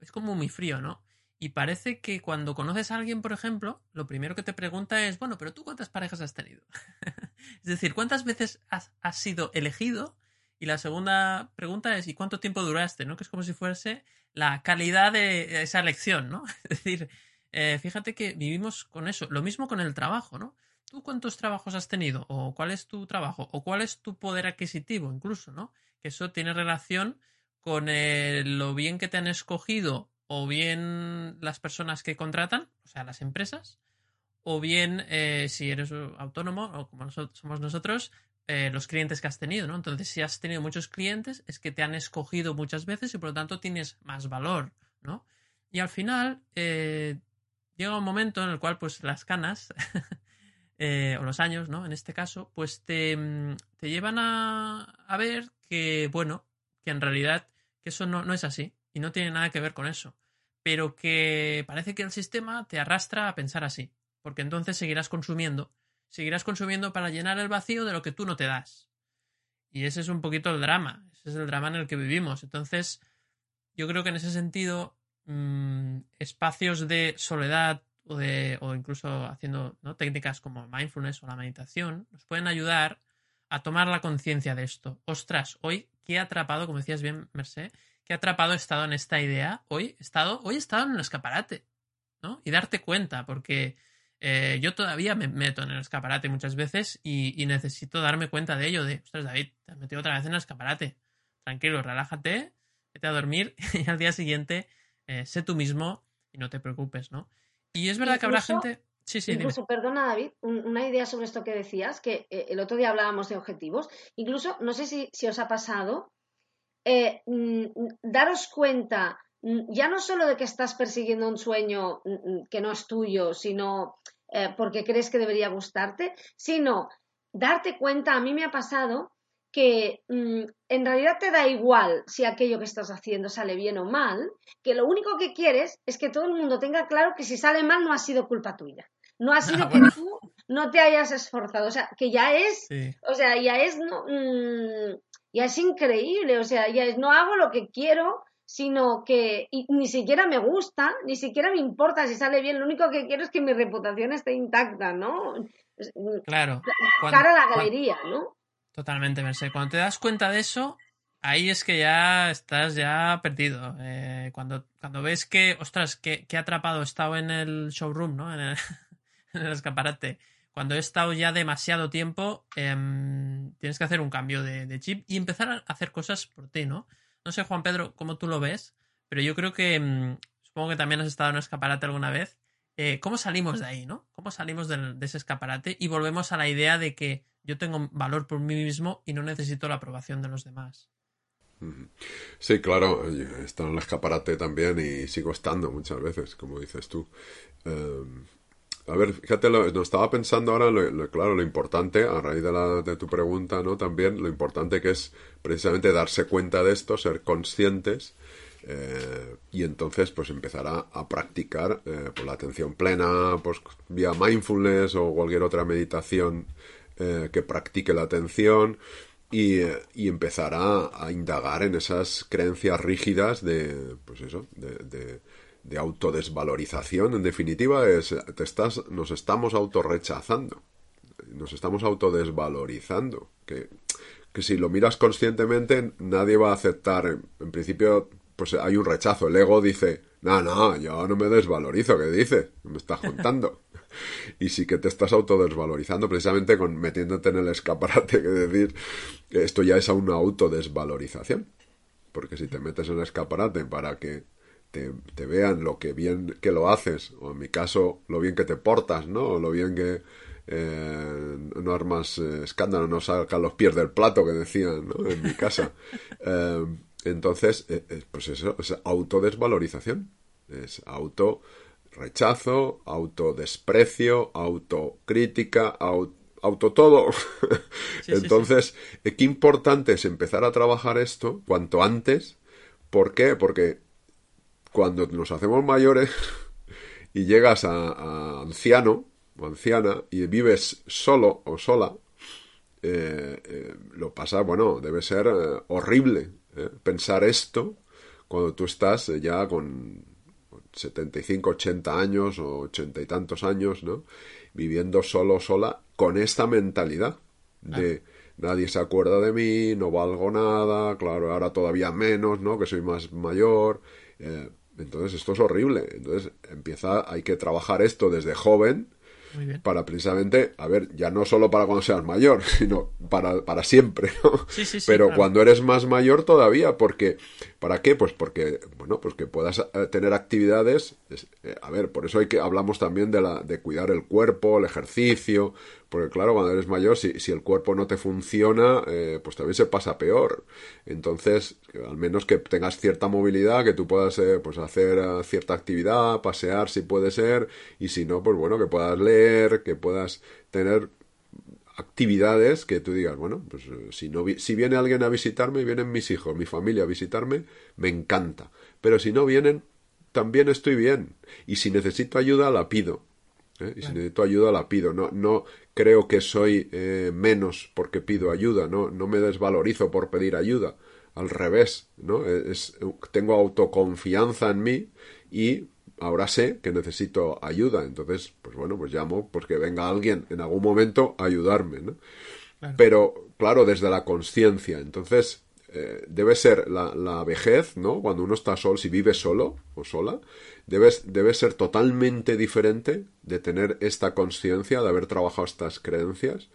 es como muy frío, ¿no? Y parece que cuando conoces a alguien, por ejemplo, lo primero que te pregunta es, bueno, pero tú cuántas parejas has tenido? es decir, ¿cuántas veces has, sido elegido? Y la segunda pregunta es, ¿y cuánto tiempo duraste? ¿no? Que es como si fuese la calidad de esa elección, ¿no? es decir, eh, fíjate que vivimos con eso. Lo mismo con el trabajo, ¿no? ¿Tú cuántos trabajos has tenido? ¿O cuál es tu trabajo? ¿O cuál es tu poder adquisitivo incluso, ¿no? Que eso tiene relación con lo bien que te han escogido o bien las personas que contratan, o sea, las empresas, o bien eh, si eres autónomo o como somos nosotros, eh, los clientes que has tenido, ¿no? Entonces, si has tenido muchos clientes, es que te han escogido muchas veces y por lo tanto tienes más valor, ¿no? Y al final eh, llega un momento en el cual, pues, las canas o los años, ¿no? En este caso, pues te, te llevan a, a, ver que, bueno, que en realidad que eso no, no es así y no tiene nada que ver con eso pero que parece que el sistema te arrastra a pensar así, porque entonces seguirás consumiendo, seguirás consumiendo para llenar el vacío de lo que tú no te das. Y ese es un poquito el drama, ese es el drama en el que vivimos. Entonces, yo creo que en ese sentido, mm, espacios de soledad o, de, o incluso haciendo técnicas como mindfulness o la meditación, nos pueden ayudar a tomar la conciencia de esto. Ostras, hoy, ¿qué atrapado, como decías bien, Merced, que atrapado he estado en esta idea, hoy he estado, hoy he estado en el escaparate, ¿no? Y darte cuenta, porque eh, yo todavía me meto en el escaparate muchas veces y, necesito darme cuenta de ello, de, ostras, David, te has metido otra vez en el escaparate. Tranquilo, relájate, vete a dormir y al día siguiente eh, sé tú mismo y no te preocupes, ¿no? Y es verdad que habrá gente... Sí, sí, incluso, perdona David, una idea sobre esto que decías, que eh, el otro día hablábamos de objetivos. Incluso, no sé si, si os ha pasado, eh, mm, daros cuenta mm, ya no solo de que estás persiguiendo un sueño mm, que no es tuyo, sino eh, porque crees que debería gustarte, sino darte cuenta, a mí me ha pasado que en realidad te da igual si aquello que estás haciendo sale bien o mal, que lo único que quieres es que todo el mundo tenga claro que si sale mal no ha sido culpa tuya. No ha sido que tú no te hayas esforzado. O sea, que ya es, o sea, ya es, no, ya es increíble, o sea, ya es, no hago lo que quiero, sino que ni siquiera me gusta, ni siquiera me importa si sale bien, lo único que quiero es que mi reputación esté intacta, ¿no? Claro. cara a la galería, ¿no? Totalmente, Merced. Cuando te das cuenta de eso, ahí es que ya estás ya perdido. Eh, cuando, cuando ves que, ostras, que, que atrapado he estado en el showroom, ¿no? En el, en el escaparate cuando he estado ya demasiado tiempo, em, tienes que hacer un cambio de, chip y empezar a hacer cosas por ti, ¿no? No sé, Juan Pedro, cómo tú lo ves, pero yo creo que, em, supongo que también has estado en un escaparate alguna vez. Eh, ¿Cómo salimos de ahí, no? ¿Cómo salimos de, ese escaparate y volvemos a la idea de que yo tengo valor por mí mismo y no necesito la aprobación de los demás? Sí, claro, he estado en el escaparate también y sigo estando muchas veces, como dices tú. Em, a ver, fíjate, lo, no estaba pensando ahora, lo, claro, lo importante, a raíz de, la, de tu pregunta, ¿no? También lo importante que es precisamente darse cuenta de esto, ser conscientes eh, y entonces pues empezar a, practicar eh, pues, la atención plena, pues vía mindfulness o cualquier otra meditación eh, que practique la atención y, y empezar a, indagar en esas creencias rígidas de, pues eso, de de autodesvalorización, en definitiva, es te estás, nos estamos autorrechazando, nos estamos autodesvalorizando, que, que si lo miras conscientemente nadie va a aceptar, en, principio, pues hay un rechazo, el ego dice, no, no, yo no me desvalorizo, ¿qué dices? Me estás contando. y sí que te estás autodesvalorizando precisamente con metiéndote en el escaparate, que decir, esto ya es una autodesvalorización. Porque si te metes en el escaparate para que te, vean lo que bien que lo haces, o en mi caso, lo bien que te portas, ¿no? O lo bien que eh, no armas eh, escándalo, no sacan los pies del plato, que decían, ¿no? En mi casa. Eh, entonces, pues eso, es autodesvalorización, es auto rechazo, autodesprecio, autocrítica, auto auto todo. Entonces, qué importante es empezar a trabajar esto cuanto antes. ¿Por qué? Porque cuando nos hacemos mayores y llegas a, anciano o anciana y vives solo o sola, eh, eh, lo pasa, bueno, debe ser eh, horrible pensar esto cuando tú estás ya con 75, 80 años o 80 y tantos años, ¿no? Viviendo solo, sola, con esta mentalidad de nadie se acuerda de mí, no valgo nada, claro, ahora todavía menos, ¿no? Que soy más mayor. Entonces esto es horrible. Entonces empieza, hay que trabajar esto desde joven para precisamente, a ver, ya no solo para cuando seas mayor, sino para, para siempre, ¿no? Sí, sí, sí, Pero cuando eres más mayor todavía, porque, ¿para qué? Pues porque, bueno, pues que puedas eh, tener actividades, eh, a ver, por eso hay que, hablamos también de la, de cuidar el cuerpo, el ejercicio, porque claro, cuando eres mayor, si, si el cuerpo no te funciona, eh, pues también se pasa peor. Entonces, al menos que tengas cierta movilidad, que tú puedas eh, pues hacer eh, cierta actividad, pasear si puede ser, y si no, pues bueno, que puedas leer, que puedas tener actividades que tú digas, bueno, pues si, no, si viene alguien a visitarme, vienen mis hijos, mi familia a visitarme, me encanta. Pero si no vienen, también estoy bien. Y si necesito ayuda, la pido. Y si necesito ayuda, la pido. No, no creo que soy eh, menos porque pido ayuda, ¿no? No me desvalorizo por pedir ayuda. Al revés, ¿no? Es, tengo autoconfianza en mí y ahora sé que necesito ayuda. Entonces, pues bueno, pues llamo porque venga alguien en algún momento a ayudarme, ¿no? Pero, claro, desde la conciencia. Entonces, eh, debe ser la, la, vejez, ¿no? Cuando uno está solo, si vive solo o sola, debe, ser totalmente diferente de tener esta conciencia, de haber trabajado estas creencias,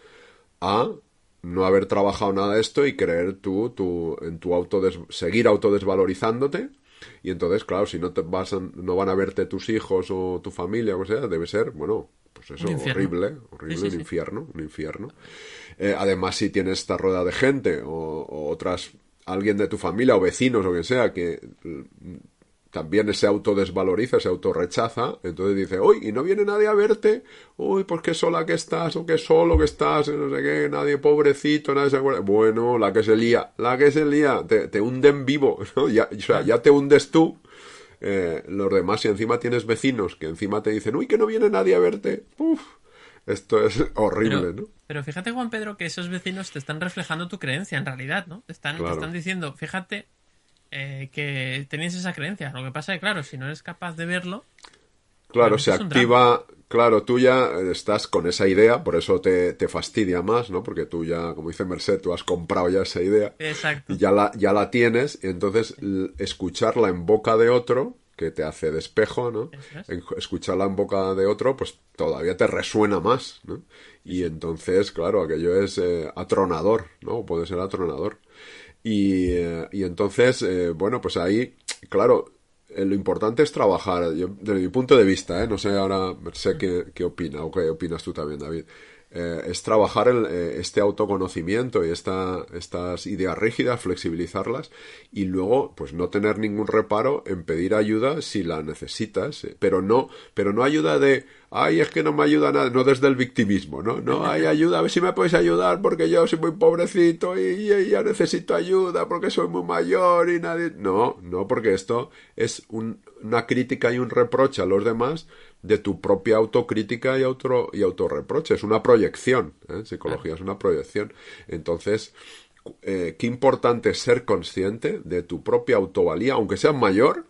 a no haber trabajado nada de esto y creer tú, tú en tu auto seguir autodesvalorizándote. Y entonces claro si no te vas no van a verte tus hijos o tu familia o sea debe ser bueno pues eso horrible horrible un infierno un infierno. Eh, además si tienes esta rueda de gente o, o, otras alguien de tu familia o vecinos o quien sea que también se autodesvaloriza, se autorrechaza, entonces dice, uy, y no viene nadie a verte, uy, pues qué sola que estás, o qué solo que estás, no sé qué, nadie pobrecito, nadie se acuerda. Bueno, la que se lía, la que se lía, te, te hunden vivo, ¿no? Ya, o sea, ya te hundes tú, eh, los demás, si encima tienes vecinos que encima te dicen, uy, que no viene nadie a verte, uff, esto es horrible, ¿no? Pero fíjate, Juan Pedro, que esos vecinos te están reflejando tu creencia en realidad, ¿no? Te están, te están diciendo, fíjate, eh, que tenéis esa creencia. Lo que pasa es que, claro, si no eres capaz de verlo. Claro, se activa. Claro, tú ya estás con esa idea, por eso te, fastidia más, ¿no? Porque tú ya, como dice Merced, tú has comprado ya esa idea. Exacto. Y ya la, ya la tienes, y entonces escucharla en boca de otro, que te hace despejo, ¿no? Escucharla en boca de otro, pues todavía te resuena más, ¿no? Y entonces, claro, aquello es eh, atronador, ¿no? Puede ser atronador. Y, eh, y entonces, eh, bueno, pues ahí, claro, eh, lo importante es trabajar, yo, desde mi punto de vista, ¿eh? no sé ahora, sé qué, qué opina o qué opinas tú también, David. Eh, es trabajar el, eh, este autoconocimiento y esta, estas ideas rígidas, flexibilizarlas y luego pues no tener ningún reparo en pedir ayuda si la necesitas, eh, pero no, pero no ayuda de ay es que no me ayuda nada, no desde el victimismo, ¿no? No hay ayuda, a ver si me puedes ayudar porque yo soy muy pobrecito y, ya necesito ayuda porque soy muy mayor y nadie. No, no, porque esto es una crítica y un reproche a los demás de tu propia autocrítica y, auto, y autorreproche. Es una proyección. ¿eh? Psicología es una proyección. Entonces, eh, qué importante es ser consciente de tu propia autovalía, aunque seas mayor,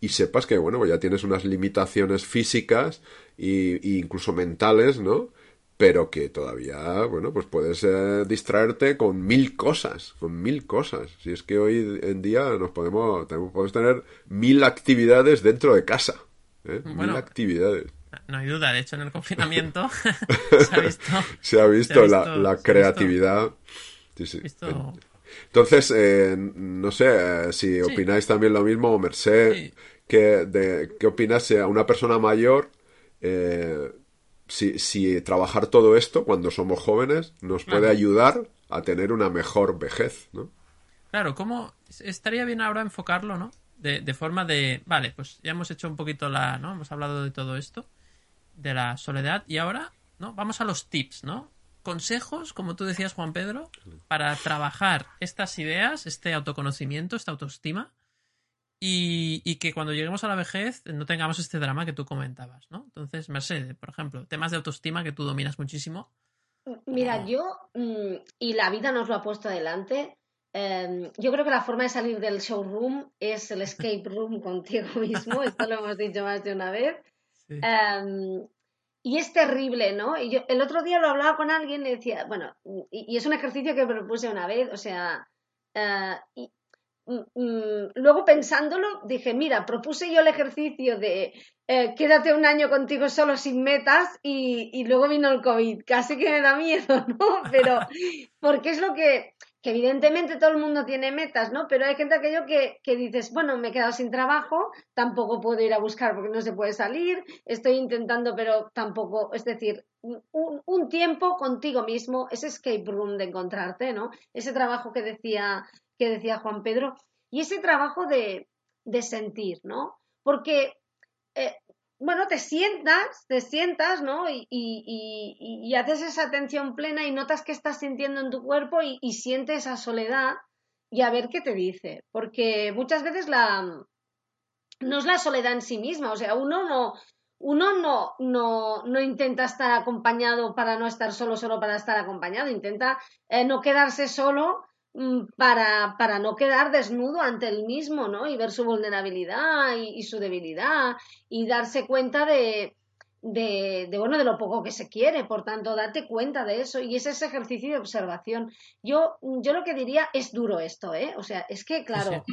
y sepas que, bueno, pues ya tienes unas limitaciones físicas e, incluso mentales, ¿no? Pero que todavía, bueno, pues puedes eh, distraerte con mil cosas, con mil cosas. Si es que hoy en día nos podemos, podemos tener mil actividades dentro de casa. ¿Eh? Bueno, actividades. No hay duda, de hecho en el confinamiento se ha visto, se ha visto, la, creatividad. Entonces, eh, no sé eh, si opináis también lo mismo, Merced, que de, ¿qué opinas a una persona mayor? si, si trabajar todo esto cuando somos jóvenes nos puede ayudar a tener una mejor vejez, ¿no? Claro, ¿cómo estaría bien ahora enfocarlo, ¿no? De, forma de, vale, pues ya hemos hecho un poquito la, ¿no? Hemos hablado de todo esto, de la soledad, y ahora, ¿no? Vamos a los tips, ¿no? Consejos, como tú decías, Juan Pedro, para trabajar estas ideas, este autoconocimiento, esta autoestima, y, y, que cuando lleguemos a la vejez no tengamos este drama que tú comentabas, ¿no? Entonces, Mercedes, por ejemplo, temas de autoestima que tú dominas muchísimo. Mira, yo, mm, y la vida nos lo ha puesto adelante, Em, yo creo que la forma de salir del showroom es el escape room contigo mismo, esto lo hemos dicho más de una vez. Em, y es terrible, ¿no? Y yo el otro día lo hablaba con alguien y decía, bueno, y, es un ejercicio que propuse una vez, o sea, eh, y, mm, mm, luego pensándolo dije, mira, propuse yo el ejercicio de eh, quédate un año contigo solo sin metas y, y luego vino el COVID, casi que me da miedo, ¿no? Pero porque es lo que que evidentemente todo el mundo tiene metas, ¿no? Pero hay gente aquello que, que dices, bueno, me he quedado sin trabajo, tampoco puedo ir a buscar porque no se puede salir, estoy intentando, pero tampoco, es decir, un, tiempo contigo mismo, ese escape room de encontrarte, ¿no? Ese trabajo que decía, que decía Juan Pedro, y ese trabajo de, de sentir, ¿no? Porque eh, bueno, te sientas, te sientas, ¿no? Y, y, y, haces esa atención plena y notas que estás sintiendo en tu cuerpo y, y sientes esa soledad y a ver qué te dice. Porque muchas veces la no es la soledad en sí misma, o sea, uno no, uno no, no, no intenta estar acompañado para no estar solo, solo para estar acompañado, intenta eh, no quedarse solo para, para no quedar desnudo ante el mismo, ¿no? Y ver su vulnerabilidad y, su debilidad y darse cuenta de, de, bueno, de lo poco que se quiere, por tanto, date cuenta de eso y es ese ejercicio de observación. Yo, yo lo que diría es duro esto, ¿eh? O sea, es que, claro,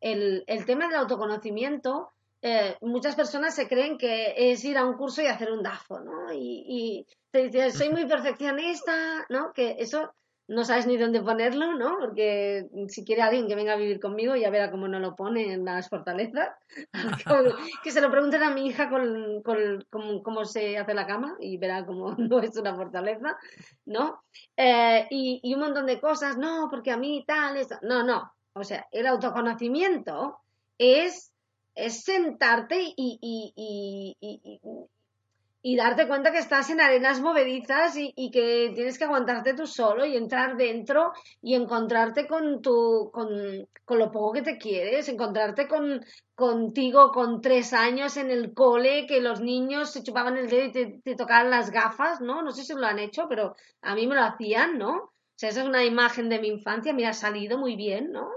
El, el, tema del autoconocimiento, eh, muchas personas se creen que es ir a un curso y hacer un DAFO, ¿no? Y, y te dicen, soy muy perfeccionista, ¿no? Que eso no sabes ni dónde ponerlo, ¿no? Porque si quiere alguien que venga a vivir conmigo, ya verá cómo no lo pone en las fortalezas. que se lo pregunten a mi hija con, cómo, se hace la cama y verá cómo no es una fortaleza, ¿no? Eh, y, un montón de cosas, no, porque a mí tal, eso. no, no. O sea, el autoconocimiento es, es sentarte y, y, y darte cuenta que estás en arenas movedizas y, que tienes que aguantarte tú solo y entrar dentro y encontrarte con tu con, con lo poco que te quieres, encontrarte con contigo con tres años en el cole, que los niños se chupaban el dedo y te, tocaban las gafas, ¿no? No sé si lo han hecho, pero a mí me lo hacían, ¿no? O sea, esa es una imagen de mi infancia, mira, ha salido muy bien, ¿no?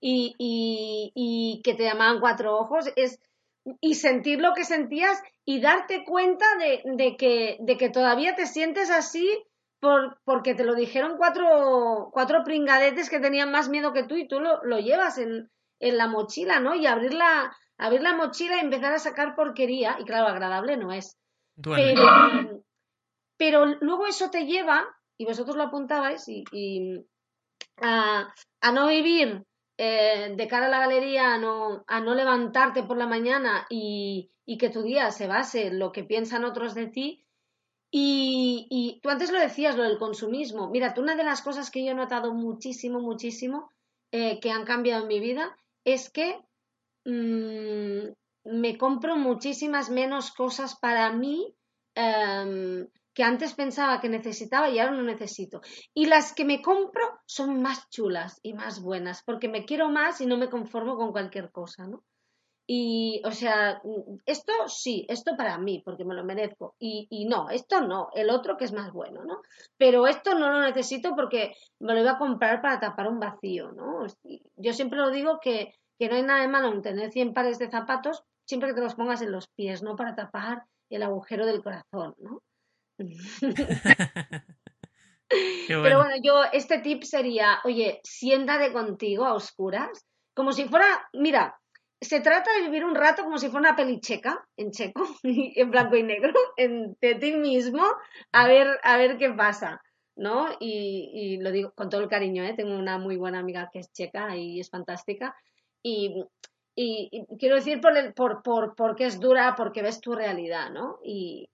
Y, y, y que te llamaban cuatro ojos, es y sentir lo que sentías y darte cuenta de, de, que, de que todavía te sientes así por, porque te lo dijeron cuatro, cuatro pringadetes que tenían más miedo que tú y tú lo, lo llevas en, en, la mochila, ¿no? Y abrir la, abrir la mochila y empezar a sacar porquería, y claro, agradable no es. Pero, pero luego eso te lleva, y vosotros lo apuntabais, y, y a, a no vivir eh, de cara a la galería a no, levantarte por la mañana y, que tu día se base en lo que piensan otros de ti Y, tú antes lo decías, lo del consumismo. Mira, tú una de las cosas que yo he notado muchísimo, muchísimo, eh, que han cambiado en mi vida, es que mmm, me compro muchísimas menos cosas para mí um, que antes pensaba que necesitaba y ahora no necesito. Y las que me compro son más chulas y más buenas, porque me quiero más y no me conformo con cualquier cosa, ¿no? Y, o sea, esto sí, esto para mí, porque me lo merezco. Y, y, no, esto no, el otro que es más bueno, ¿no? Pero esto no lo necesito porque me lo iba a comprar para tapar un vacío, ¿no? Yo siempre lo digo que, que no hay nada de malo en tener 100 pares de zapatos siempre que te los pongas en los pies, ¿no? Para tapar el agujero del corazón, ¿no? Pero bueno, yo, este tip sería, oye, siéntate contigo a oscuras, como si fuera, mira, se trata de vivir un rato como si fuera una peli checa, en checo, en blanco y negro, en, de ti mismo, a ver, a ver qué pasa, ¿no? Y, y, lo digo con todo el cariño, ¿eh? Tengo una muy buena amiga que es checa y es fantástica. Y, y, quiero decir por, el, por, por, porque es dura, porque ves tu realidad, ¿no? Y,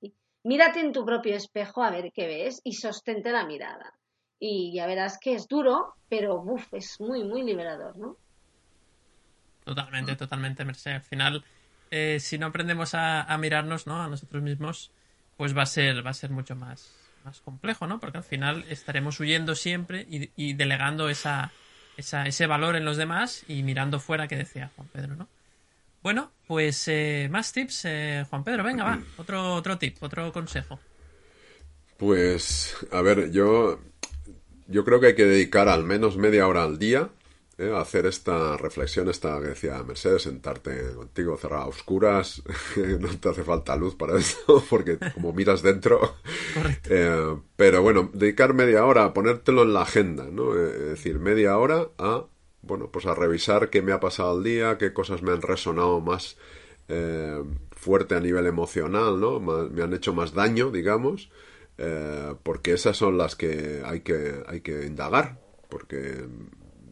mírate en tu propio espejo a ver qué ves y sostente la mirada. Y ya verás que es duro, pero uf, es muy, muy liberador, ¿no? Totalmente, totalmente, Merced. Al final, eh, si no aprendemos a, mirarnos, ¿no? A nosotros mismos, pues va a ser, va a ser mucho más, más complejo, ¿no? Porque al final estaremos huyendo siempre y, delegando esa, esa, ese valor en los demás y mirando fuera, que decía Juan Pedro, ¿no? Bueno, pues eh, más tips, eh, Juan Pedro, venga, va, otro, otro tip, otro consejo. Pues, a ver, yo, yo creo que hay que dedicar al menos media hora al día ¿eh? hacer esta reflexión, esta que decía Mercedes, sentarte contigo, cerrar a oscuras, no te hace falta luz para eso, porque como miras dentro. Eh, pero bueno, dedicar media hora a ponértelo en la agenda, ¿no? Es decir, media hora a, bueno, pues a revisar qué me ha pasado el día, qué cosas me han resonado más fuerte a nivel emocional, ¿no? me han hecho más daño, digamos. porque esas son las que hay que, hay que indagar, porque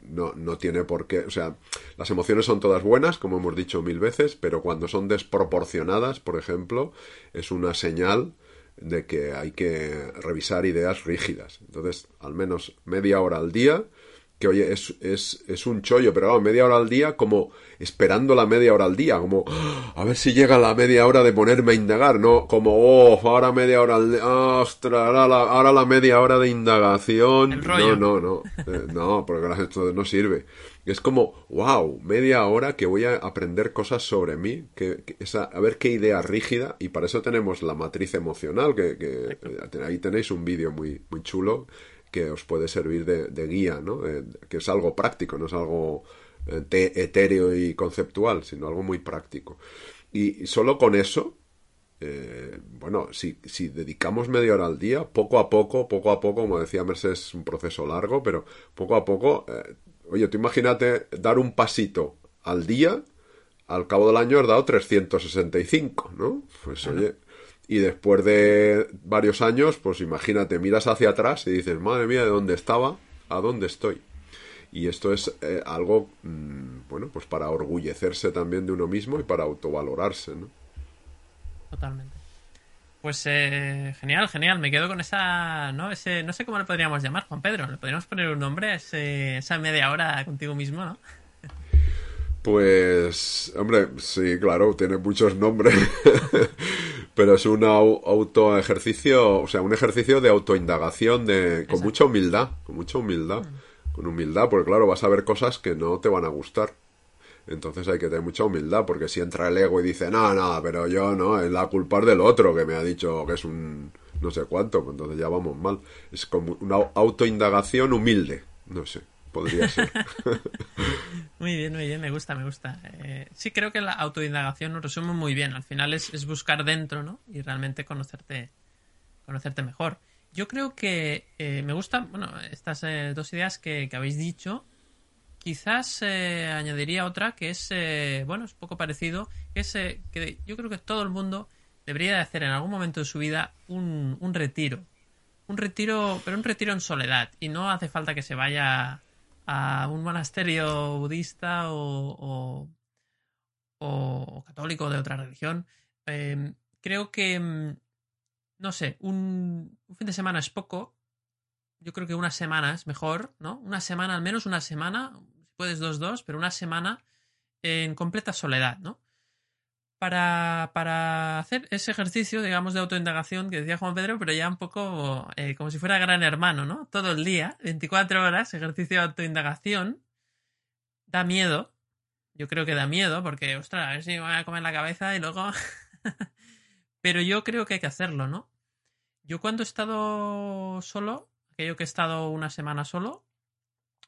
no, no tiene por qué, o sea, las emociones son todas buenas, como hemos dicho mil veces, pero cuando son desproporcionadas, por ejemplo, es una señal de que hay que revisar ideas rígidas. Entonces, al menos media hora al día que oye, es, es, es un chollo, pero claro, media hora al día como esperando la media hora al día, como a ver si llega la media hora de ponerme a indagar, no como, oh, ahora media hora al día, ostras, ahora la, ahora la media hora de indagación, no, no, no, eh, no, porque esto no sirve. Es como, wow, media hora que voy a aprender cosas sobre mí, que, esa, a ver qué idea rígida, y para eso tenemos la matriz emocional, que, que ahí tenéis un vídeo muy, muy chulo, que os puede servir de, guía, ¿no? Eh, que es algo práctico, no es algo eh, etéreo y conceptual, sino algo muy práctico. Y, solo con eso, eh, bueno, si, si, dedicamos media hora al día, poco a poco, poco a poco, como decía Mercedes, es un proceso largo, pero poco a poco, oye, tú imagínate dar un pasito al día, al cabo del año has dado 365, ¿no? Pues oye, y después de varios años, pues imagínate, miras hacia atrás y dices, madre mía, ¿de dónde estaba? ¿A dónde estoy? Y esto es eh, algo, mm, bueno, pues para orgullecerse también de uno mismo y para autovalorarse, ¿no? Totalmente. Pues eh, genial, genial. Me quedo con esa, ¿no? Ese, no sé cómo le podríamos llamar, Juan Pedro. Le podríamos poner un nombre a esa media hora contigo mismo, ¿no? Pues, hombre, sí, claro, tiene muchos nombres, pero es un auto ejercicio, o sea, un ejercicio de autoindagación de, con mucha humildad, con mucha humildad, mm. con humildad, porque claro, vas a ver cosas que no te van a gustar. Entonces hay que tener mucha humildad, porque si entra el ego y dice, no, no, pero yo no, es la culpa del otro que me ha dicho que es un no sé cuánto, entonces ya vamos mal. Es como una autoindagación humilde, no sé podría ser. muy bien, muy bien, me gusta, me gusta. Eh, sí, creo que la autoindagación nos resume muy bien. Al final es, buscar dentro, ¿no? Y realmente conocerte, conocerte mejor. Yo creo que eh, me gustan, bueno, estas eh, dos ideas que, habéis dicho. Quizás añadiría otra que es, bueno, es un poco parecido, que es que yo creo que todo el mundo debería de hacer en algún momento de su vida un, un retiro. Un retiro, pero un retiro en soledad. Y no hace falta que se vaya a un monasterio budista o, o, católico de otra religión, em, creo que mm, no sé, un, fin de semana es poco. Yo creo que una semana es mejor, ¿no? Una semana, al menos una semana, si puedes dos, dos, pero una semana en completa soledad, ¿no? Para, hacer ese ejercicio, digamos, de autoindagación que decía Juan Pedro, pero ya un poco eh, como si fuera gran hermano, ¿no? Todo el día, 24 horas, ejercicio de autoindagación. Da miedo. Yo creo que da miedo, porque, ostras, a ver si me voy a comer la cabeza y luego Pero yo creo que hay que hacerlo, ¿no? Yo cuando he estado solo, aquello que he estado una semana solo,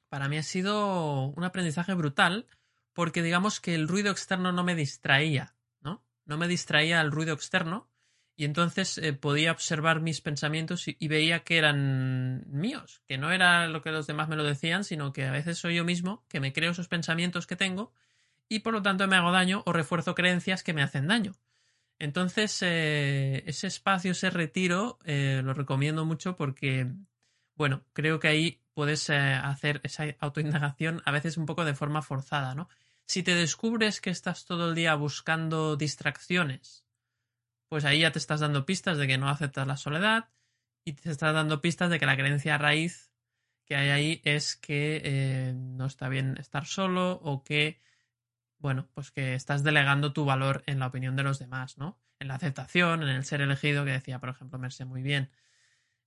para mí ha sido un aprendizaje brutal porque digamos que el ruido externo no me distraía, ¿no? Me distraía el ruido externo y entonces eh, podía observar mis pensamientos y, y, veía que eran míos, que no era lo que los demás me lo decían, sino que a veces soy yo mismo que me creo esos pensamientos que tengo y por lo tanto me hago daño o refuerzo creencias que me hacen daño. Entonces, eh, ese espacio, ese retiro, eh, lo recomiendo mucho porque, bueno, creo que ahí puedes eh, hacer esa autoindagación a veces un poco de forma forzada, ¿no? Si te descubres que estás todo el día buscando distracciones, pues ahí ya te estás dando pistas de que no aceptas la soledad y te estás dando pistas de que la creencia raíz que hay ahí es que no está bien estar solo o que bueno, pues que estás delegando tu valor en la opinión de los demás, ¿no? En la aceptación, en el ser elegido, que decía, por ejemplo, Merce muy bien.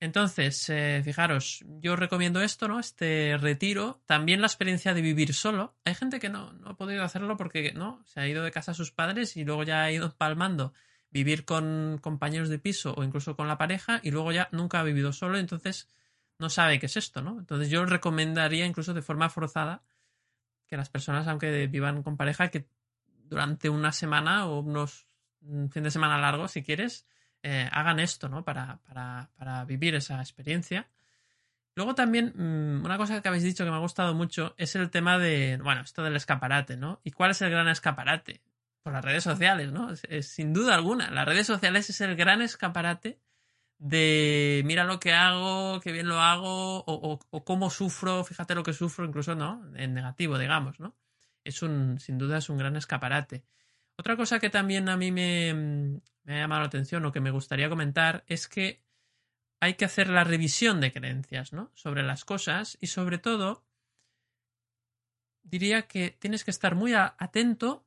Entonces, eh, fijaros, yo recomiendo esto, ¿no? Este retiro. También la experiencia de vivir solo. Hay gente que no, no ha podido hacerlo porque, ¿no? Se ha ido de casa a sus padres y luego ya ha ido palmando vivir con compañeros de piso o incluso con la pareja y luego ya nunca ha vivido solo, entonces no sabe qué es esto, ¿no? Entonces yo recomendaría incluso de forma forzada que las personas, aunque vivan con pareja, que durante una semana o unos un fin de semana largo, si quieres, eh, hagan esto, ¿no? Para, para, para, vivir esa experiencia. Luego también, mm, una cosa que habéis dicho que me ha gustado mucho es el tema de, bueno, esto del escaparate, ¿no? ¿Y cuál es el gran escaparate? Por las redes sociales, ¿no? sin duda alguna, las redes sociales es el gran escaparate de mira lo que hago, qué bien lo hago, o, o, cómo sufro, fíjate lo que sufro, incluso, ¿no? En negativo, digamos, ¿no? Es un, sin duda es un gran escaparate. Otra cosa que también a mí me, me ha llamado la atención o que me gustaría comentar es que hay que hacer la revisión de creencias, ¿no? Sobre las cosas y sobre todo diría que tienes que estar muy atento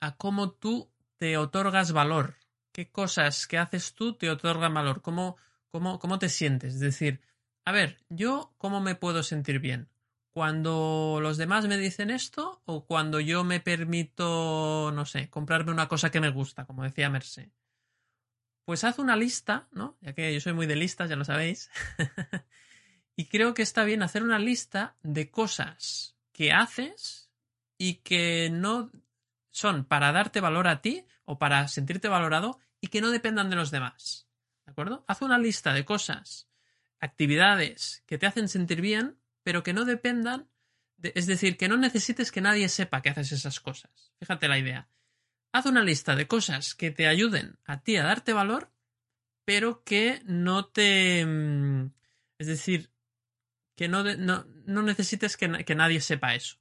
a cómo tú te otorgas valor qué cosas que haces tú te otorgan valor, cómo, cómo, cómo te sientes. Es decir, a ver, yo cómo me puedo sentir bien. Cuando los demás me dicen esto o cuando yo me permito, no sé, comprarme una cosa que me gusta, como decía Mercé. Pues haz una lista, ¿no? Ya que yo soy muy de listas, ya lo sabéis. y creo que está bien hacer una lista de cosas que haces y que no son para darte valor a ti o para sentirte valorado y que no dependan de los demás. ¿De acuerdo? Haz una lista de cosas, actividades que te hacen sentir bien, pero que no dependan, de, es decir, que no necesites que nadie sepa que haces esas cosas. Fíjate la idea. Haz una lista de cosas que te ayuden a ti a darte valor, pero que no te... Mm, es decir, que no, no, no necesites que, que nadie sepa eso.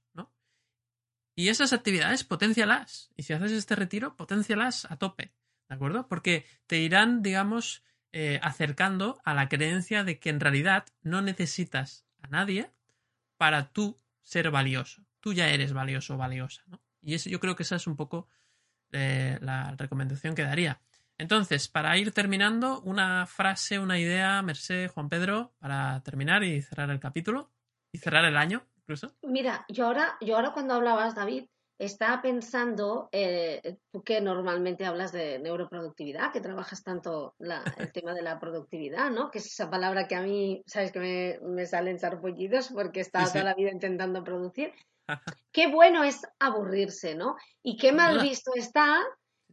Y esas actividades, potencialas. Y si haces este retiro, potencialas a tope. ¿De acuerdo? Porque te irán, digamos, eh, acercando a la creencia de que en realidad no necesitas a nadie para tú ser valioso. Tú ya eres valioso o valiosa, ¿no? Y eso, yo creo que esa es un poco eh, la recomendación que daría. Entonces, para ir terminando, una frase, una idea, Merced, Juan Pedro, para terminar y cerrar el capítulo y cerrar el año incluso. Mira, yo ahora, yo ahora cuando hablabas, David, estaba pensando, eh, tú que normalmente hablas de neuroproductividad, que trabajas tanto el tema de la productividad, ¿no? Que es esa palabra que a mí, sabes que me, me salen sarpullidos porque he estado toda la vida intentando producir. qué bueno es aburrirse, ¿no? Y qué mal visto está.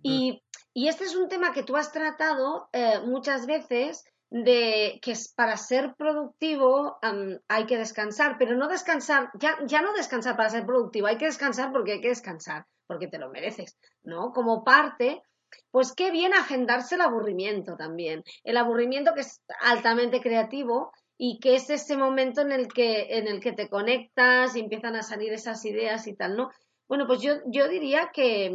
Y, y, este es un tema que tú has tratado eh, muchas veces de que para ser productivo hay que descansar, pero no descansar, ya, ya no descansar para ser productivo, hay que descansar porque hay que descansar, porque te lo mereces, ¿no? Como parte, pues qué bien agendarse el aburrimiento también, el aburrimiento que es altamente creativo y que es ese momento en el que, en el que te conectas y empiezan a salir esas ideas y tal, ¿no? Bueno, pues yo, yo diría que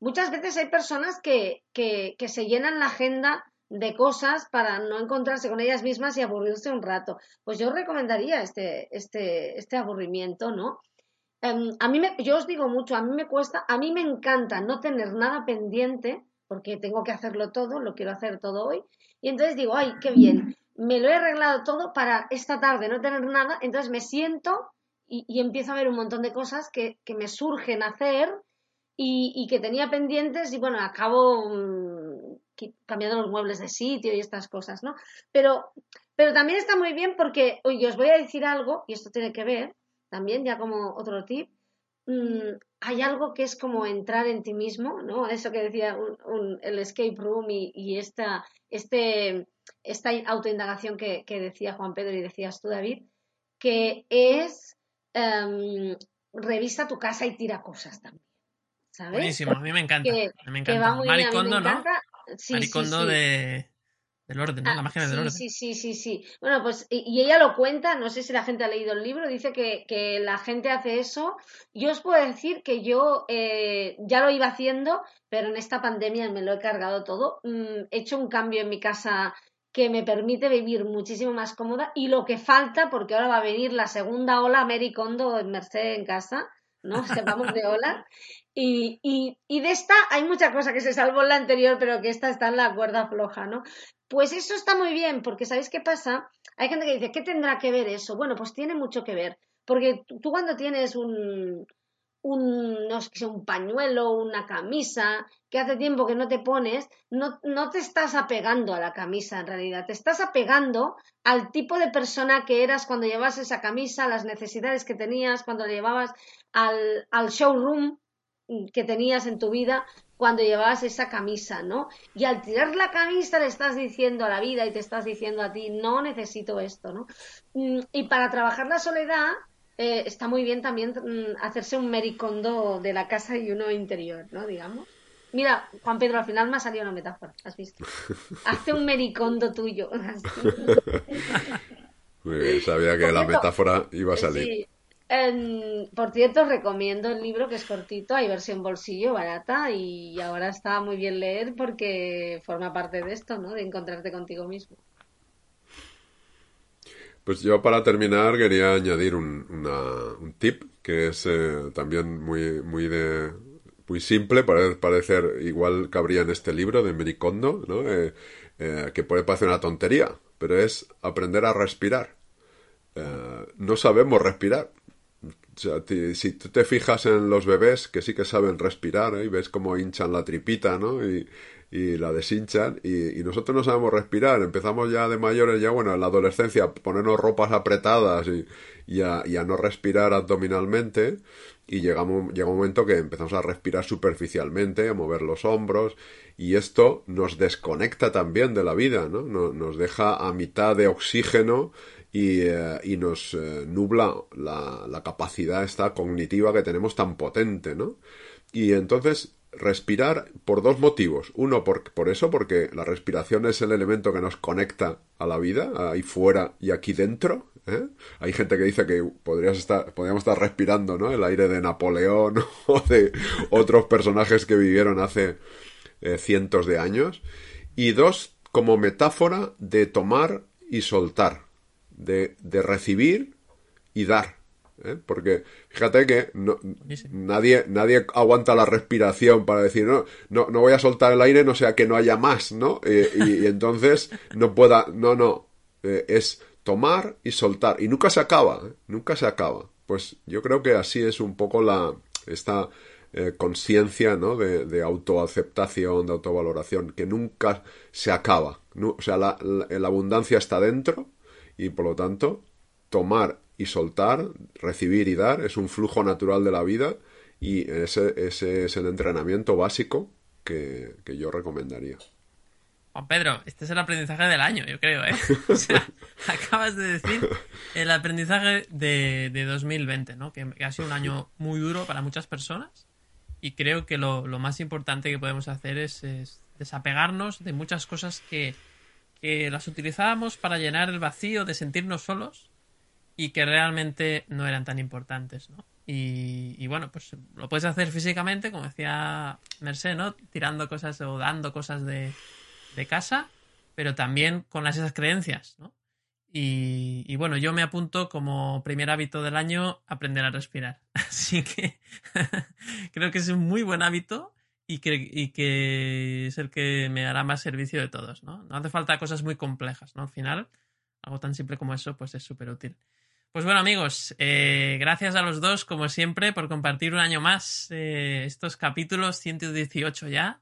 muchas veces hay personas que, que se llenan la agenda de cosas para no encontrarse con ellas mismas y aburrirse un rato. Pues yo recomendaría este, este, este aburrimiento, ¿no? Em, a mí me, yo os digo mucho, a mí me cuesta, a mí me encanta no tener nada pendiente, porque tengo que hacerlo todo, lo quiero hacer todo hoy, y entonces digo, ay, qué bien, me lo he arreglado todo para esta tarde no tener nada, entonces me siento y, empiezo a ver un montón de cosas que, que me surgen hacer y, y, que tenía pendientes y bueno, acabo mm, cambiando los muebles de sitio y estas cosas, ¿no? Pero, pero también está muy bien porque, oye, os voy a decir algo, y esto tiene que ver, también, ya como otro tip, mm, hay algo que es como entrar en ti mismo, ¿no? Eso que decía un, el escape room y, esta, este, esta autoindagación que, que, decía Juan Pedro y decías tú, David, que es em, revisa tu casa y tira cosas también. ¿Sabes? Buenísimo, a mí me encanta. me encanta. ¿no? Maricondo de del orden, ¿no? La magia del orden. Sí, sí, sí, sí. Bueno, pues, y, ella lo cuenta, no sé si la gente ha leído el libro, dice que, que la gente hace eso. Yo os puedo decir que yo eh, ya lo iba haciendo, pero en esta pandemia me lo he cargado todo. Mm, he hecho un cambio en mi casa que me permite vivir muchísimo más cómoda y lo que falta, porque ahora va a venir la segunda ola Americondo en Merced en casa, ¿no? Sepamos de ola. Y, y, y, de esta hay mucha cosa que se salvó en la anterior, pero que esta está en la cuerda floja, ¿no? Pues eso está muy bien, porque ¿sabéis qué pasa? Hay gente que dice, ¿qué tendrá que ver eso? Bueno, pues tiene mucho que ver, porque tú cuando tienes un, un, no sé, un pañuelo, una camisa, que hace tiempo que no te pones, no, no te estás apegando a la camisa en realidad, te estás apegando al tipo de persona que eras cuando llevabas esa camisa, las necesidades que tenías, cuando la llevabas al, al showroom que tenías en tu vida cuando llevabas esa camisa, ¿no? Y al tirar la camisa le estás diciendo a la vida y te estás diciendo a ti, no necesito esto, ¿no? Mm, y para trabajar la soledad eh, está muy bien también mm, hacerse un mericondo de la casa y uno interior, ¿no? Digamos. Mira, Juan Pedro, al final me ha salido una metáfora, ¿has visto? Hace un mericondo tuyo. muy bien, sabía que la metáfora iba a salir por cierto, recomiendo el libro que es cortito, hay versión bolsillo barata y ahora está muy bien leer porque forma parte de esto, ¿no? De encontrarte contigo mismo. Pues yo para terminar quería añadir un, un tip que es eh, también muy, muy de muy simple, para parecer igual cabría en este libro de Mericondo, ¿no? Eh, eh, que puede parecer una tontería, pero es aprender a respirar. no sabemos respirar si tú te fijas en los bebés que sí que saben respirar y ves cómo hinchan la tripita, ¿no? Y, la deshinchan y, nosotros no sabemos respirar. Empezamos ya de mayores, ya bueno, en la adolescencia a ponernos ropas apretadas y, a, no respirar abdominalmente y llegamos, llega un momento que empezamos a respirar superficialmente, a mover los hombros y esto nos desconecta también de la vida, ¿no? Nos deja a mitad de oxígeno y, eh, y nos eh, nubla la, la, capacidad esta cognitiva que tenemos tan potente, ¿no? Y entonces respirar por dos motivos. Uno, por, por eso, porque la respiración es el elemento que nos conecta a la vida, ahí fuera y aquí dentro. ¿eh? Hay gente que dice que podrías estar, podríamos estar respirando ¿no? el aire de Napoleón o de otros personajes que vivieron hace cientos de años. Y dos, como metáfora de tomar y soltar de, de recibir y dar. ¿Eh? Porque fíjate que no, nadie, nadie aguanta la respiración para decir, no, no, no voy a soltar el aire, no sea que no haya más, ¿no? y, entonces no pueda, no, no, eh, es tomar y soltar. Y nunca se acaba, ¿eh? nunca se acaba. Pues yo creo que así es un poco la, esta conciencia, ¿no? De, de, autoaceptación, de autovaloración, que nunca se acaba. o sea, la, la abundancia está dentro y por lo tanto tomar y soltar, recibir y dar es un flujo natural de la vida y ese, ese es el entrenamiento básico que, yo recomendaría. Juan Pedro, este es el aprendizaje del año, yo creo, ¿eh? O sea, acabas de decir el aprendizaje de, de 2020, ¿no? Que, ha sido un año muy duro para muchas personas y creo que lo, lo más importante que podemos hacer es desapegarnos de muchas cosas que, que las utilizábamos para llenar el vacío de sentirnos solos y que realmente no eran tan importantes, ¿no? Y, bueno, pues lo puedes hacer físicamente, como decía Merced, ¿no? Tirando cosas o dando cosas de, casa, pero también con las, esas creencias, ¿no? Y, bueno, yo me apunto como primer hábito del año aprender a respirar. Así que creo que es un muy buen hábito y que, que, es el que me hará más servicio de todos, ¿no? No hace falta cosas muy complejas, ¿no? Al final, algo tan simple como eso, pues es súper útil. Pues bueno, amigos, eh, gracias a los dos, como siempre, por compartir un año más eh, estos capítulos 118 ya.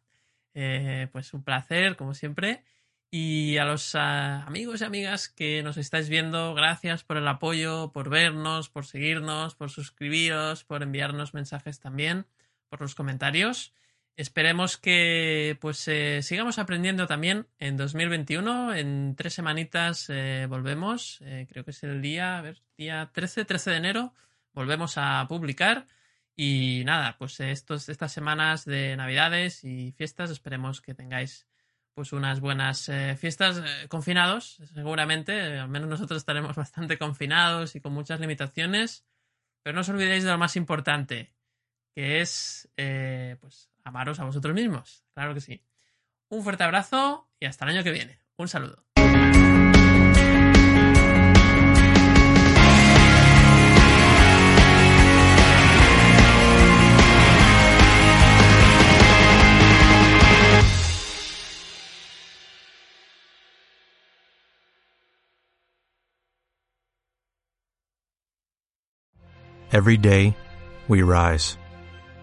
Eh, pues un placer, como siempre. Y a los amigos y amigas que nos estáis viendo, gracias por el apoyo, por vernos, por seguirnos, por suscribiros, por enviarnos mensajes también, por los comentarios. Esperemos que pues eh, sigamos aprendiendo también en 2021. En tres semanitas eh, volvemos. Eh, creo que es el día, a ver, día 13, 13 de enero. Volvemos a publicar. Y nada, pues estos, estas semanas de Navidades y fiestas esperemos que tengáis pues unas buenas eh, fiestas confinados, seguramente, al menos nosotros estaremos bastante confinados y con muchas limitaciones, pero no os olvidéis de lo más importante, que es eh, pues amaros a vosotros mismos, claro que sí. Un fuerte abrazo y hasta el año que viene. Un saludo. Every day, we rise,